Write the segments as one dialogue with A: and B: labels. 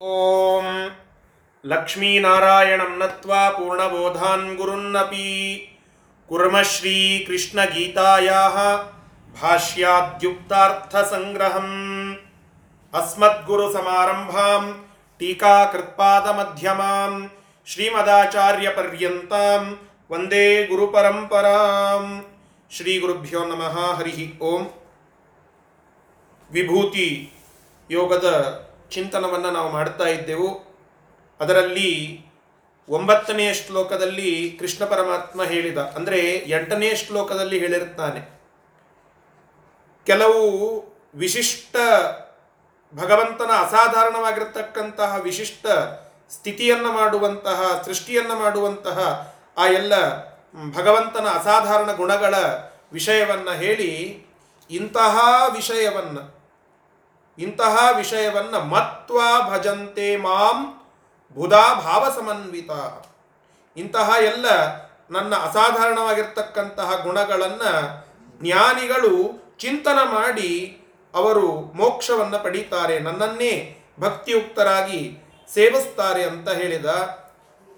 A: ಓಂ ಲಕ್ಷ್ಮೀನಾರಾಯಣಂ ನತ್ವಾ ಪೂರ್ಣಬೋಧಾನ್ ಗುರುನ್ನಪಿ ಕುರ್ಮ ಶ್ರೀ ಕೃಷ್ಣ ಗೀತಾಯಾಹ ಭಾಷ್ಯಾದ್ಯುಕ್ತಾರ್ಥಸಂಗ್ರಹಂ ಅಸ್ಮದ್ಗುರು ಸಮಾರಂಭಾಂ ಟೀಕಾಕೃತ್ಪಾದ ಮಧ್ಯಮಾಂ ಶ್ರೀಮದಾಚಾರ್ಯ ಪರ್ಯಂತಾಂ ವಂದೇ ಗುರುಪರಂಪರಾಂ ಶ್ರೀ ಗುರುಭ್ಯೋ ನಮಃ ಹರಿ ಓಂ ವಿಭೂತಿ ಯೋಗದ ಚಿಂತನವನ್ನು ನಾವು ಮಾಡ್ತಾ ಇದ್ದೆವು. ಅದರಲ್ಲಿ ಒಂಬತ್ತನೆಯ ಶ್ಲೋಕದಲ್ಲಿ ಕೃಷ್ಣ ಪರಮಾತ್ಮ ಹೇಳಿದ, ಅಂದರೆ ಎಂಟನೇ ಶ್ಲೋಕದಲ್ಲಿ ಹೇಳಿರುತ್ತಾನೆ. ಕೆಲವು ವಿಶಿಷ್ಟ ಭಗವಂತನ ಅಸಾಧಾರಣವಾಗಿರತಕ್ಕಂತಹ ವಿಶಿಷ್ಟ ಸ್ಥಿತಿಯನ್ನು ಮಾಡುವಂತಹ, ಸೃಷ್ಟಿಯನ್ನು ಮಾಡುವಂತಹ ಆ ಎಲ್ಲ ಭಗವಂತನ ಅಸಾಧಾರಣ ಗುಣಗಳ ವಿಷಯವನ್ನು ಹೇಳಿ ಇಂತಹ ವಿಷಯವನ್ನು ಇಂತಹ ವಿಷಯವನ್ನು ಮತ್ವ ಭಜಂತೆ ಮಾಂ ಬುಧಾ ಭಾವ ಸಮನ್ವಿತ ಇಂತಹ ಎಲ್ಲ ನನ್ನ ಅಸಾಧಾರಣವಾಗಿರ್ತಕ್ಕಂತಹ ಗುಣಗಳನ್ನು ಜ್ಞಾನಿಗಳು ಚಿಂತನ ಮಾಡಿ ಅವರು ಮೋಕ್ಷವನ್ನು ಪಡೀತಾರೆ, ನನ್ನನ್ನೇ ಭಕ್ತಿಯುಕ್ತರಾಗಿ ಸೇವಿಸ್ತಾರೆ ಅಂತ ಹೇಳಿದ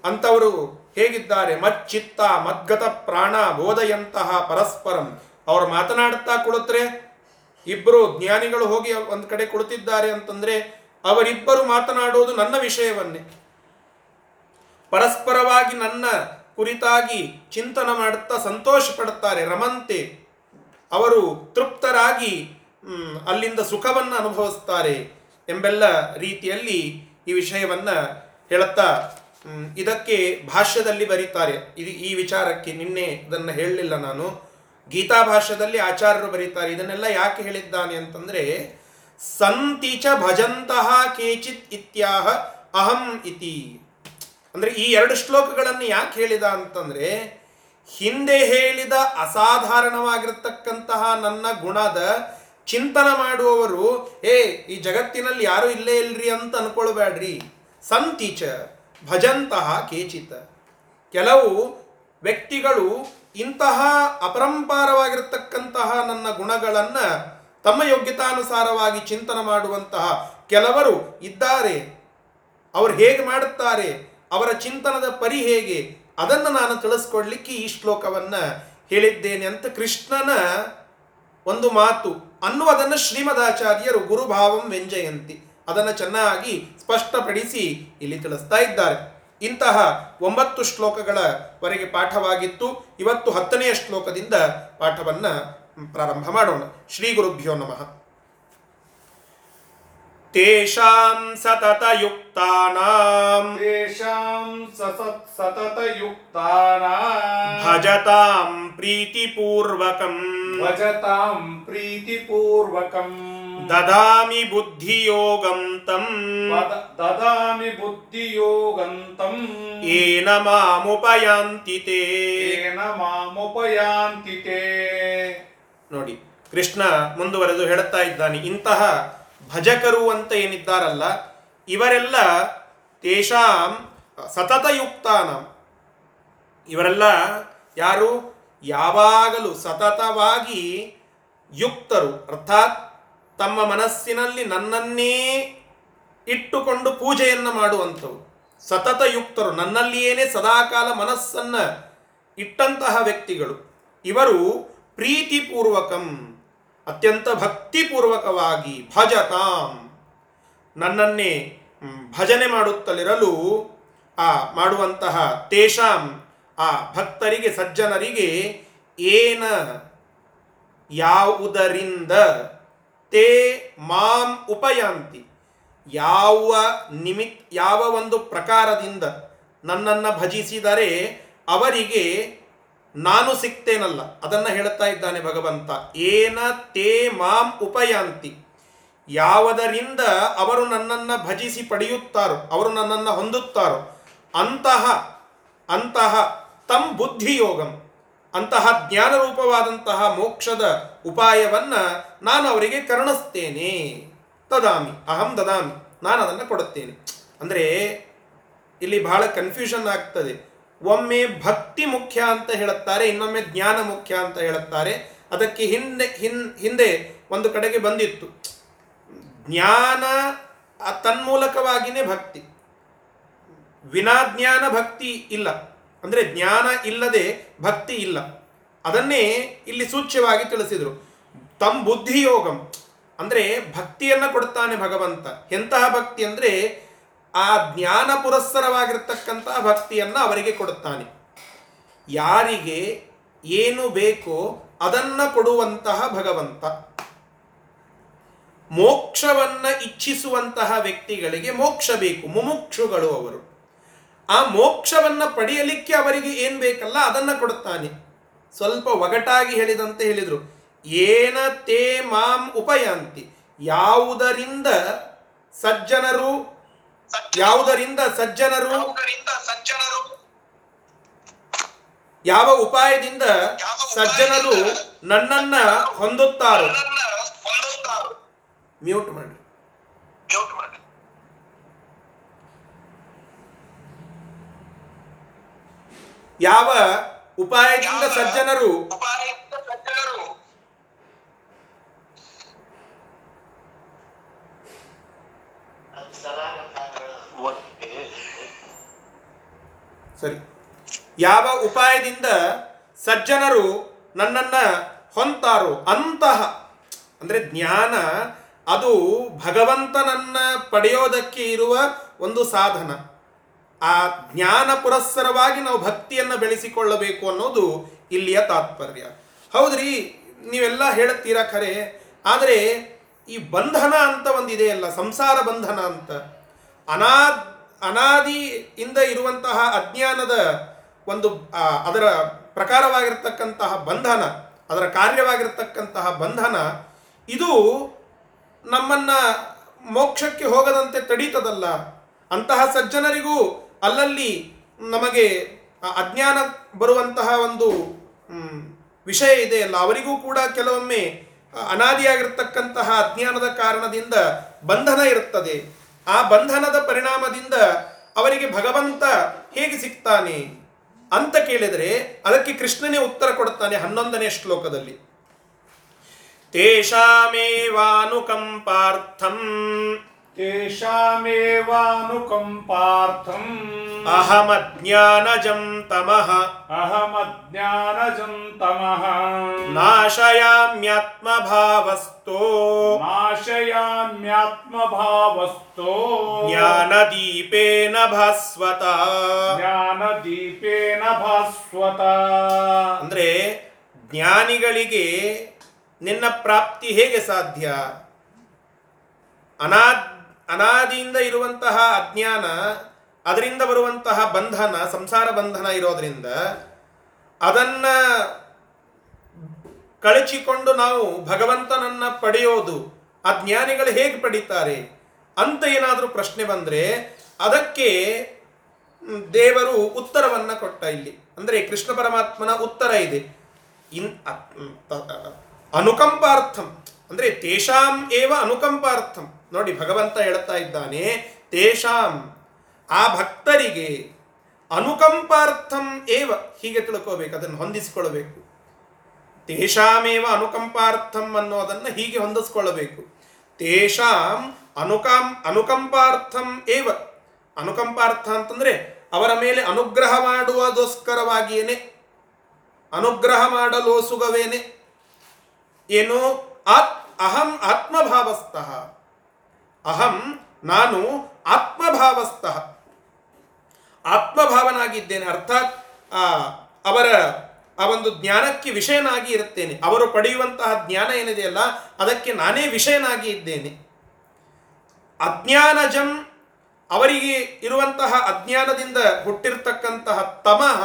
A: ಅಂಥವರು ಹೇಗಿದ್ದಾರೆ? ಮಚ್ಚಿತ್ತ ಮದ್ಗತ ಪ್ರಾಣ ಬೋಧೆಯಂತಹ ಪರಸ್ಪರಂ. ಅವರು ಮಾತನಾಡುತ್ತಾ ಕುಳಿತರೆ ಇಬ್ಬರು ಜ್ಞಾನಿಗಳು ಹೋಗಿ ಒಂದು ಕಡೆ ಕುಳಿತಿದ್ದಾರೆ ಅಂತಂದ್ರೆ ಅವರಿಬ್ಬರು ಮಾತನಾಡುವುದು ನನ್ನ ವಿಷಯವನ್ನೇ. ಪರಸ್ಪರವಾಗಿ ನನ್ನ ಕುರಿತಾಗಿ ಚಿಂತನ ಮಾಡುತ್ತಾ ಸಂತೋಷ ಪಡುತ್ತಾರೆ ರಮಂತೆ. ಅವರು ತೃಪ್ತರಾಗಿ ಅಲ್ಲಿಂದ ಸುಖವನ್ನು ಅನುಭವಿಸ್ತಾರೆ ಎಂಬೆಲ್ಲ ರೀತಿಯಲ್ಲಿ ಈ ವಿಷಯವನ್ನ ಹೇಳುತ್ತಾ ಇದಕ್ಕೆ ಭಾಷ್ಯದಲ್ಲಿ ಬರೀತಾರೆ. ಇದು ಈ ವಿಚಾರಕ್ಕೆ ನಿನ್ನೆ ಇದನ್ನು ಹೇಳಲಿಲ್ಲ ನಾನು. ಗೀತಾ ಭಾಷ್ಯದಲ್ಲಿ ಆಚಾರ್ಯರು ಬರೀತಾರೆ. ಇದನ್ನೆಲ್ಲ ಯಾಕೆ ಹೇಳಿದ್ದಾನೆ ಅಂತಂದ್ರೆ ಸಂತಿಚ ಭಜಂತಹ ಕೇಚಿತ್ ಇತ್ಯಾಹ ಅಹಂ ಇತಿ. ಅಂದ್ರೆ ಈ ಎರಡು ಶ್ಲೋಕಗಳನ್ನು ಯಾಕೆ ಹೇಳಿದ ಅಂತಂದ್ರೆ, ಹಿಂದೆ ಹೇಳಿದ ಅಸಾಧಾರಣವಾಗಿರ್ತಕ್ಕಂತಹ ನನ್ನ ಗುಣದ ಚಿಂತನ ಮಾಡುವವರು, ಏ, ಈ ಜಗತ್ತಿನಲ್ಲಿ ಯಾರು ಇಲ್ಲೇ ಇಲ್ರಿ ಅಂತ ಅನ್ಕೊಳ್ಬೇಡ್ರಿ ಸಂತಿಚ ಭಜಂತಹ ಕೇಚಿತ. ಕೆಲವು ವ್ಯಕ್ತಿಗಳು ಇಂತಹ ಅಪರಂಪಾರವಾಗಿರತಕ್ಕಂತಹ ನನ್ನ ಗುಣಗಳನ್ನು ತಮ್ಮ ಯೋಗ್ಯತಾನುಸಾರವಾಗಿ ಚಿಂತನ ಮಾಡುವಂತಹ ಕೆಲವರು ಇದ್ದಾರೆ. ಅವರು ಹೇಗೆ ಮಾಡುತ್ತಾರೆ, ಅವರ ಚಿಂತನದ ಪರಿ ಹೇಗೆ, ಅದನ್ನು ನಾನು ತಿಳಿಸ್ಕೊಡ್ಲಿಕ್ಕೆ ಈ ಶ್ಲೋಕವನ್ನು ಹೇಳಿದ್ದೇನೆ ಅಂತ ಕೃಷ್ಣನ ಒಂದು ಮಾತು ಅನ್ನುವುದನ್ನು ಶ್ರೀಮದಾಚಾರ್ಯರು ಗುರುಭಾವಂ ವ್ಯಂಜಯಂತಿ. ಅದನ್ನು ಚೆನ್ನಾಗಿ ಸ್ಪಷ್ಟಪಡಿಸಿ ಇಲ್ಲಿ ತಿಳಿಸ್ತಾ ಇದ್ದಾರೆ. ಇಂತಹ ಒಂಬತ್ತು ಶ್ಲೋಕಗಳವರೆಗೆ ಪಾಠವಾಗಿತ್ತು. ಇವತ್ತು ಹತ್ತನೆಯ ಶ್ಲೋಕದಿಂದ ಪಾಠವನ್ನು ಪ್ರಾರಂಭ ಮಾಡೋಣ. ಶ್ರೀ ಗುರುಭ್ಯೋ ನಮಃ. ತೇಷಾಂ ಸತತಯುಕ್ತಾನಾಂ
B: तेषां सतत सततयुक्तानां
A: ಭಜತಾಂ ಪ್ರೀತಿಪೂರ್ವಕಂ
B: भजतां प्रीतिपूर्वकम्
A: ದದಾಮಿ ಬುದ್ಧಿಯೋಗಂ ತಂ
B: वद- ददामि बुद्धियोगन्तम्
A: ಏನ ಮಾಮುಪಯಾಂತಿ ತೇ
B: येन मामुपयान्ति ते
A: ನೋಡಿ ಕೃಷ್ಣ ಮುಂದುವರೆದು ಹೇಳುತ್ತಾ ಇದ್ದಾನೆ ಇಂತಹ ಭಜಕರು ಅಂತ ಏನಿದ್ದಾರಲ್ಲ ಇವರೆಲ್ಲ ತೇಷಾಂ ಸತತಯುಕ್ತಾನ. ಇವರೆಲ್ಲ ಯಾರು? ಯಾವಾಗಲೂ ಸತತವಾಗಿ ಯುಕ್ತರು. ಅರ್ಥಾತ್ ತಮ್ಮ ಮನಸ್ಸಿನಲ್ಲಿ ನನ್ನನ್ನೇ ಇಟ್ಟುಕೊಂಡು ಪೂಜೆಯನ್ನು ಮಾಡುವಂಥವು ಸತತ ಯುಕ್ತರು ನನ್ನಲ್ಲಿಯೇನೆ ಸದಾಕಾಲ ಮನಸ್ಸನ್ನು ಇಟ್ಟಂತಹ ವ್ಯಕ್ತಿಗಳು. ಇವರು ಪ್ರೀತಿಪೂರ್ವಕಂ. ಅತ್ಯಂತ ಭಕ್ತಿಪೂರ್ವಕವಾಗಿ ಭಜತಾಂ. ನನ್ನನ್ನೇ ಭಜನೆ ಮಾಡುತ್ತಲಿರಲು, ಆ, ಮಾಡುವಂತಹ ತೇಷಾಂ, ಆ, ಭಕ್ತರಿಗೆ, ಸಜ್ಜನರಿಗೆ ಏನ ಯಾವುದರಿಂದ ತೇ ಮಾಂ ಉಪಯಾಂತಿ. ಯಾವ ನಿಮಿತ್, ಯಾವ ಒಂದು ಪ್ರಕಾರದಿಂದ ನನ್ನನ್ನು ಭಜಿಸಿದರೆ ಅವರಿಗೆ ನಾನು ಸಿಗ್ತೇನಲ್ಲ ಅದನ್ನು ಹೇಳುತ್ತಾ ಇದ್ದಾನೆ ಭಗವಂತ. ಏನ ತೇ ಮಾಂ ಉಪಯಾಂತಿ. ಯಾವುದರಿಂದ ಅವರು ನನ್ನನ್ನು ಭಜಿಸಿ ಪಡೆಯುತ್ತಾರೋ, ಅವರು ನನ್ನನ್ನು ಹೊಂದುತ್ತಾರೋ, ಅಂತಹ ಅಂತಹ ತಂ ಬುದ್ಧಿಯೋಗಂ, ಅಂತಹ ಜ್ಞಾನರೂಪವಾದಂತಹ ಮೋಕ್ಷದ ಉಪಾಯವನ್ನ ನಾನು ಅವರಿಗೆ ಕರುಣಿಸ್ತೇನೆ. ತದಾಮಿ, ಅಹಂ ದದಾಮಿ ನಾನು ಅದನ್ನು ಕೊಡುತ್ತೇನೆ. ಅಂದರೆ, ಇಲ್ಲಿ ಬಹಳ ಕನ್ಫ್ಯೂಷನ್ ಆಗ್ತದೆ. ಒಮ್ಮೆ ಭಕ್ತಿ ಮುಖ್ಯ ಅಂತ ಹೇಳುತ್ತಾರೆ, ಇನ್ನೊಮ್ಮೆ ಜ್ಞಾನ ಮುಖ್ಯ ಅಂತ ಹೇಳುತ್ತಾರೆ. ಅದಕ್ಕೆ ಹಿಂದೆ, ಹಿನ್, ಹಿಂದೆ ಒಂದು ಕಡೆಗೆ ಬಂದಿತ್ತು. ಜ್ಞಾನ ಆ ತನ್ಮೂಲಕವಾಗಿಯೇ ಭಕ್ತಿ. ವಿನಾಜ್ಞಾನ ಭಕ್ತಿ ಇಲ್ಲ. ಅಂದರೆ ಜ್ಞಾನ ಇಲ್ಲದೆ ಭಕ್ತಿ ಇಲ್ಲ. ಅದನ್ನೇ ಇಲ್ಲಿ ಸೂಚ್ಯವಾಗಿ ತಿಳಿಸಿದರು. ತಮ್ ಬುದ್ಧಿಯೋಗಂ. ಅಂದರೆ ಭಕ್ತಿಯನ್ನು ಕೊಡ್ತಾನೆ ಭಗವಂತ. ಎಂತಹ ಭಕ್ತಿ ಅಂದರೆ ಆ ಜ್ಞಾನ ಪುರಸ್ಸರವಾಗಿರ್ತಕ್ಕಂಥ ಭಕ್ತಿಯನ್ನು ಅವರಿಗೆ ಕೊಡುತ್ತಾನೆ. ಯಾರಿಗೆ ಏನು ಬೇಕೋ ಅದನ್ನು ಕೊಡುವಂತಹ ಭಗವಂತ. ಮೋಕ್ಷವನ್ನ ಇಚ್ಛಿಸುವಂತಹ ವ್ಯಕ್ತಿಗಳಿಗೆ ಮೋಕ್ಷ ಬೇಕು, ಮುಮುಕ್ಷುಗಳು ಅವರು. ಆ ಮೋಕ್ಷವನ್ನ ಪಡೆಯಲಿಕ್ಕೆ ಅವರಿಗೆ ಏನ್ ಬೇಕಲ್ಲ ಅದನ್ನ ಕೊಡುತ್ತಾನೆ. ಸ್ವಲ್ಪ ಒಗಟಾಗಿ ಹೇಳಿದಂತೆ ಹೇಳಿದರು, ಏನ ತೇ ಮಾಂ ಉಪಯಾಂತಿ, ಯಾವುದರಿಂದ ಸಜ್ಜನರು ಯಾವುದರಿಂದ ಸಜ್ಜನರು?
C: ಸಜ್ಜನರು?
A: ಯಾವ ಉಪಾಯದಿಂದ ಸಜ್ಜನರು ನನ್ನನ್ನ ಹೊಂದುತ್ತಾರೆ? ಮ್ಯೂಟ್ ಮಾಡಿ. ಯಾವ ಉಪಾಯದಿಂದ ಸಜ್ಜನರು
C: ಉಪಾಯಯುಕ್ತ ಸಜ್ಜನರು
A: ಸರಿ. ಯಾವ ಉಪಾಯದಿಂದ ಸಜ್ಜನರು ನನ್ನನ್ನ ಹೊಂತಾರೋ ಅಂತಹ ಅಂದ್ರೆ ಜ್ಞಾನ ಅದು ಭಗವಂತನನ್ನ ಪಡೆಯೋದಕ್ಕೆ ಇರುವ ಒಂದು ಸಾಧನ. ಆ ಜ್ಞಾನ ಪುರಸ್ಸರವಾಗಿ ನಾವು ಭಕ್ತಿಯನ್ನ ಬೆಳೆಸಿಕೊಳ್ಳಬೇಕು ಅನ್ನೋದು ಇಲ್ಲಿಯ ತಾತ್ಪರ್ಯ. ಹೌದ್ರಿ ನೀವೆಲ್ಲ ಹೇಳುತ್ತೀರಾ ಖರೆ? ಆದರೆ ಈ ಬಂಧನ ಅಂತ ಒಂದಿದೆಯಲ್ಲ ಸಂಸಾರ ಬಂಧನ ಅಂತ. ಅನಾ ಅನಾದಿಯಿಂದ ಇರುವಂತಹ ಅಜ್ಞಾನದ ಒಂದು ಅದರ ಪ್ರಕಾರವಾಗಿರ್ತಕ್ಕಂತಹ ಬಂಧನ, ಅದರ ಕಾರ್ಯವಾಗಿರ್ತಕ್ಕಂತಹ ಬಂಧನ, ಇದು ನಮ್ಮನ್ನ ಮೋಕ್ಷಕ್ಕೆ ಹೋಗದಂತೆ ತಡೀತದಲ್ಲ. ಅಂತಹ ಸಜ್ಜನರಿಗೂ ಅಲ್ಲಲ್ಲಿ ನಮಗೆ ಅಜ್ಞಾನ ಬರುವಂತಹ ಒಂದು ವಿಷಯ ವಿಷಯ ಇದೆಯಲ್ಲ ಅವರಿಗೂ ಕೂಡ ಕೆಲವೊಮ್ಮೆ ಅನಾದಿಯಾಗಿರ್ತಕ್ಕಂತಹ ಅಜ್ಞಾನದ ಕಾರಣದಿಂದ ಬಂಧನ ಇರುತ್ತದೆ. ಆ ಬಂಧನದ ಪರಿಣಾಮದಿಂದ ಅವರಿಗೆ ಭಗವಂತ ಹೇಗೆ ಸಿಗ್ತಾನೆ? ಅಂತ ಕೇಳಿದರೆ ಅದಕ್ಕೆ ಕೃಷ್ಣನೇ ಉತ್ತರ ಕೊಡುತ್ತಾನೆ ಹನ್ನೊಂದನೇ ಶ್ಲೋಕದಲ್ಲಿ. ತೇಷಾಮೇವಾನುಕಂಪಾರ್ಥಂ.
B: तेषामेवानुकम्पार्थम्
A: ಅಹಮಜ್ಞಾನಜಂ ತಮಃ
B: अहमज्ञानजं तमः
A: ನಾಶಯಾಮ್ಯಾತ್ಮಭಾವಸ್ಥೋ
B: नाशयाम्यात्मभावस्तो
A: ಜ್ಞಾನದೀಪೇನ ಭಾಸ್ವತ
B: ज्ञानदीपेन भास्वत
A: ಅಂದ್ರೆ ಜ್ಞಾನಿಗಳಿಗೆ ನಿನ್ನ ಪ್ರಾಪ್ತಿ ಹೇಗೆ ಸಾಧ್ಯ ಅನಾದ್ ಅನಾದಿಯಿಂದ ಇರುವಂತಹ ಅಜ್ಞಾನ, ಅದರಿಂದ ಬರುವಂತಹ ಬಂಧನ, ಸಂಸಾರ ಬಂಧನ ಇರೋದ್ರಿಂದ ಅದನ್ನ ಕಳಚಿಕೊಂಡು ನಾವು ಭಗವಂತನನ್ನ ಪಡೆಯೋದು, ಆ ಜ್ಞಾನಿಗಳು ಹೇಗೆ ಪಡೀತಾರೆ ಅಂತ ಏನಾದರೂ ಪ್ರಶ್ನೆ ಬಂದರೆ ಅದಕ್ಕೆ ದೇವರು ಉತ್ತರವನ್ನು ಕೊಟ್ಟ ಇಲ್ಲಿ. ಅಂದರೆ ಕೃಷ್ಣ ಪರಮಾತ್ಮನ ಉತ್ತರ ಇದೆ. ಇನ್ ಅನುಕಂಪಾರ್ಥಂ. ಅಂದರೆ ತೇಷಾಂ ಏವ ಅನುಕಂಪಾರ್ಥಂ. ನೋಡಿ ಭಗವಂತ ಹೇಳ್ತಾ ಇದ್ದಾನೆ, ತೇಷಾಂ, ಆ ಭಕ್ತರಿಗೆ ಅನುಕಂಪಾರ್ಥಂ ಏವ? ಹೀಗೆ ತಿಳ್ಕೋಬೇಕು, ಅದನ್ನು ಹೊಂದಿಸಿಕೊಳ್ಳಬೇಕು. ತೇಷಾಮೇವ ಅನುಕಂಪಾರ್ಥಂ ಅನ್ನೋದನ್ನು ಹೀಗೆ ಹೊಂದಿಸ್ಕೊಳ್ಳಬೇಕು. ತೇಷಾಂ ಅನುಕಂ, ಅನುಕಂಪಾರ್ಥಂ ಏವ? ಅನುಕಂಪಾರ್ಥ ಅಂತಂದರೆ ಅವರ ಮೇಲೆ ಅನುಗ್ರಹ ಮಾಡುವುದೋಸ್ಕರವಾಗಿಯೇನೆ ಅನುಗ್ರಹ ಮಾಡಲೋಸುಗವೇನೆ ಏನು? ಆತ್, ಅಹಂ ಆತ್ಮಭಾವಸ್ಥಃ. ಅಹಂ ನಾನು ಆತ್ಮಭಾವಸ್ಥಃ. ಆತ್ಮಭಾವನಾಗಿದ್ದೇನೆ, ಅರ್ಥಾತ್ ಅವರ, ಆ ಒಂದು ಜ್ಞಾನಕ್ಕೆ ವಿಷಯನಾಗಿ ಇರುತ್ತೇನೆ. ಅವರು ಪಡೆಯುವಂತಹ ಜ್ಞಾನ ಏನಿದೆಯಲ್ಲ ಅದಕ್ಕೆ ನಾನೇ ವಿಷಯನಾಗಿ ಇದ್ದೇನೆ. ಅಜ್ಞಾನಜಂ, ಅವರಿಗೆ ಇರುವಂತಹ ಅಜ್ಞಾನದಿಂದ ಹುಟ್ಟಿರ್ತಕ್ಕಂತಹ ತಮಃ,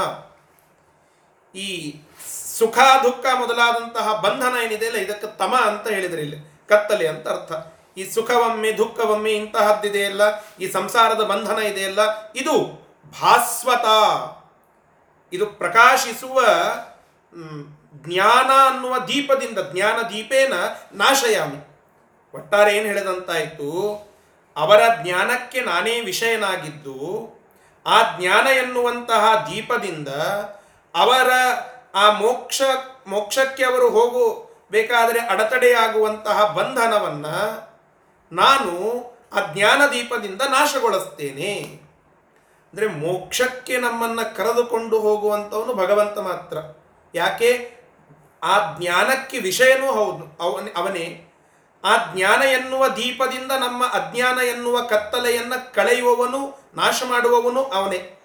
A: ಈ ಸುಖ ದುಃಖ ಮೊದಲಾದಂತಹ ಬಂಧನ ಏನಿದೆಯಲ್ಲ ಇದಕ್ಕೆ ತಮ ಅಂತ ಹೇಳಿದ್ರೆ ಇಲ್ಲಿ, ಕತ್ತಲೆ ಅಂತ ಅರ್ಥ. ಈ ಸುಖವೊಮ್ಮೆ, ದುಃಖವೊಮ್ಮೆ ಇಂತಹದ್ದಿದೆಯಲ್ಲ ಈ ಸಂಸಾರದ ಬಂಧನ ಇದೆಯಲ್ಲ ಇದು ಭಾಸ್ವತ. ಇದು ಪ್ರಕಾಶಿಸುವ ಜ್ಞಾನ ಅನ್ನುವ ದೀಪದಿಂದ, ಜ್ಞಾನ ದೀಪೇನ ನಾಶಯಾಮಿ. ಒಟ್ಟಾರೆ ಏನು ಹೇಳಿದಂತಾಯಿತು? ಅವರ ಜ್ಞಾನಕ್ಕೆ ನಾನೇ ವಿಷಯನಾಗಿದ್ದು, ಆ ಜ್ಞಾನ ಎನ್ನುವಂತಹ ದೀಪದಿಂದ ಅವರ ಆ ಮೋಕ್ಷ, ಮೋಕ್ಷಕ್ಕೆ ಅವರು ಹೋಗಬೇಕಾದರೆ ಅಡೆತಡೆಯಾಗುವಂತಹ ಬಂಧನವನ್ನು ನಾನು ಆ ಜ್ಞಾನ ದೀಪದಿಂದ ನಾಶಗೊಳಿಸ್ತೇನೆ. ಅಂದರೆ ಮೋಕ್ಷಕ್ಕೆ ನಮ್ಮನ್ನು ಕರೆದುಕೊಂಡು ಹೋಗುವಂಥವನು ಭಗವಂತ ಮಾತ್ರ. ಯಾಕೆ? ಆ ಜ್ಞಾನಕ್ಕೆ ವಿಷಯನೂ ಹೌದು. ಅವನೇ ಅವನೇ ಆ ಜ್ಞಾನ ಎನ್ನುವ ದೀಪದಿಂದ ನಮ್ಮ ಅಜ್ಞಾನ ಎನ್ನುವ ಕತ್ತಲೆಯನ್ನು ಕಳೆಯುವವನು, ನಾಶ ಮಾಡುವವನು ಅವನೇ.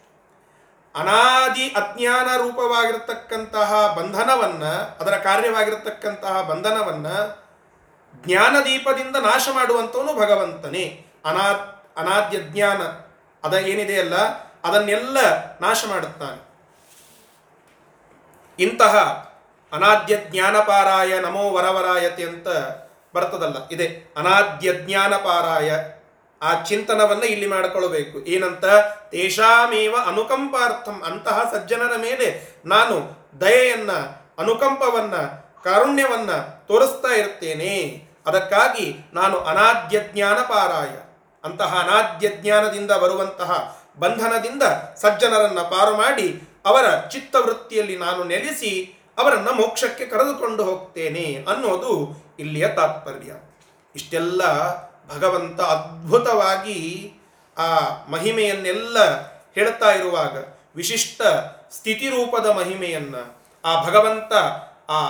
A: ಅನಾದಿ ಅಜ್ಞಾನ ರೂಪವಾಗಿರತಕ್ಕಂತಹ ಬಂಧನವನ್ನು, ಅದರ ಕಾರ್ಯವಾಗಿರತಕ್ಕಂತಹ ಬಂಧನವನ್ನ ಜ್ಞಾನದೀಪದಿಂದ ನಾಶ ಮಾಡುವಂಥವನು ಭಗವಂತನೇ. ಅನಾ, ಅನಾದ್ಯ ಜ್ಞಾನ. ಅದ ಏನಿದೆಯಲ್ಲ ಅದನ್ನೆಲ್ಲ ನಾಶ ಮಾಡುತ್ತಾನೆ. ಇಂತಹ ಅನಾದ್ಯ ಜ್ಞಾನಪಾರಾಯ ನಮೋ ವರವರಾಯತೆ ಅಂತ ಬರ್ತದಲ್ಲ, ಇದೆ. ಅನಾದ್ಯ ಜ್ಞಾನಪಾರಾಯ. ಆ ಚಿಂತನವನ್ನ ಇಲ್ಲಿ ಮಾಡಿಕೊಳ್ಳಬೇಕು ಏನಂತ? ತೇಷಾಮೇವ ಅನುಕಂಪಾರ್ಥಂ. ಅಂತಹ ಸಜ್ಜನರ ಮೇಲೆ ನಾನು ದಯೆಯನ್ನ, ಅನುಕಂಪವನ್ನ, ಕಾರುಣ್ಯವನ್ನ ತೋರಿಸ್ತಾ ಇರ್ತೇನೆ ಅದಕ್ಕಾಗಿ ನಾನು ಅನಾದ್ಯ ಜ್ಞಾನಪಾರಾಯ ಅಂತಹ ಅನಾದ್ಯ ಜ್ಞಾನದಿಂದ ಬರುವಂತಹ ಬಂಧನದಿಂದ ಸಜ್ಜನರನ್ನ ಪಾರು ಮಾಡಿ ಅವರ ಚಿತ್ತವೃತ್ತಿಯಲ್ಲಿ ನಾನು ನೆಲೆಸಿ ಅವರನ್ನು ಮೋಕ್ಷಕ್ಕೆ ಕರೆದುಕೊಂಡು ಹೋಗ್ತೇನೆ ಅನ್ನೋದು ಇಲ್ಲಿಯ ತಾತ್ಪರ್ಯ. ಇಷ್ಟೆಲ್ಲ ಭಗವಂತ ಅದ್ಭುತವಾಗಿ ಆ ಮಹಿಮೆಯನ್ನೆಲ್ಲ ಹೇಳ್ತಾ ಇರುವಾಗ ವಿಶಿಷ್ಟ ಸ್ಥಿತಿರೂಪದ ಮಹಿಮೆಯನ್ನು ಆ ಭಗವಂತ ಆ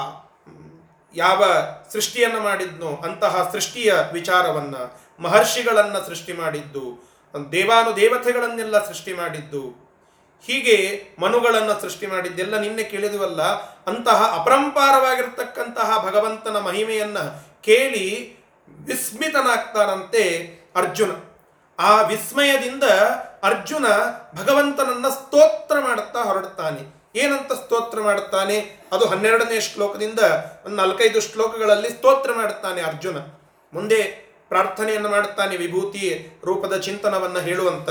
A: ಯಾವ ಸೃಷ್ಟಿಯನ್ನು ಮಾಡಿದ್ನೋ ಅಂತಹ ಸೃಷ್ಟಿಯ ವಿಚಾರವನ್ನ ಮಹರ್ಷಿಗಳನ್ನ ಸೃಷ್ಟಿ ಮಾಡಿದ್ದು ದೇವಾನು ದೇವತೆಗಳನ್ನೆಲ್ಲ ಸೃಷ್ಟಿ ಮಾಡಿದ್ದು, ಹೀಗೆ ಮನುಗಳನ್ನು ಸೃಷ್ಟಿ ಮಾಡಿದ್ದೆಲ್ಲ ನಿನ್ನೆ ಕೇಳಿದುವಲ್ಲ, ಅಂತಹ ಅಪರಂಪಾರವಾಗಿರ್ತಕ್ಕಂತಹ ಭಗವಂತನ ಮಹಿಮೆಯನ್ನ ಕೇಳಿ ವಿಸ್ಮಿತನಾಗ್ತಾನಂತೆ ಅರ್ಜುನ. ಆ ವಿಸ್ಮಯದಿಂದ ಅರ್ಜುನ ಭಗವಂತನನ್ನ ಸ್ತೋತ್ರ ಮಾಡುತ್ತಾ ಹೊರಡುತ್ತಾನೆ. ಏನಂತ ಸ್ತೋತ್ರ ಮಾಡುತ್ತಾನೆ? ಅದು ಹನ್ನೆರಡನೇ ಶ್ಲೋಕದಿಂದ ಒಂದು ನಾಲ್ಕೈದು ಶ್ಲೋಕಗಳಲ್ಲಿ ಸ್ತೋತ್ರ ಮಾಡುತ್ತಾನೆ ಅರ್ಜುನ. ಮುಂದೆ ಪ್ರಾರ್ಥನೆಯನ್ನು ಮಾಡುತ್ತಾನೆ ವಿಭೂತಿ ರೂಪದ ಚಿಂತನವನ್ನು ಹೇಳುವಂತ.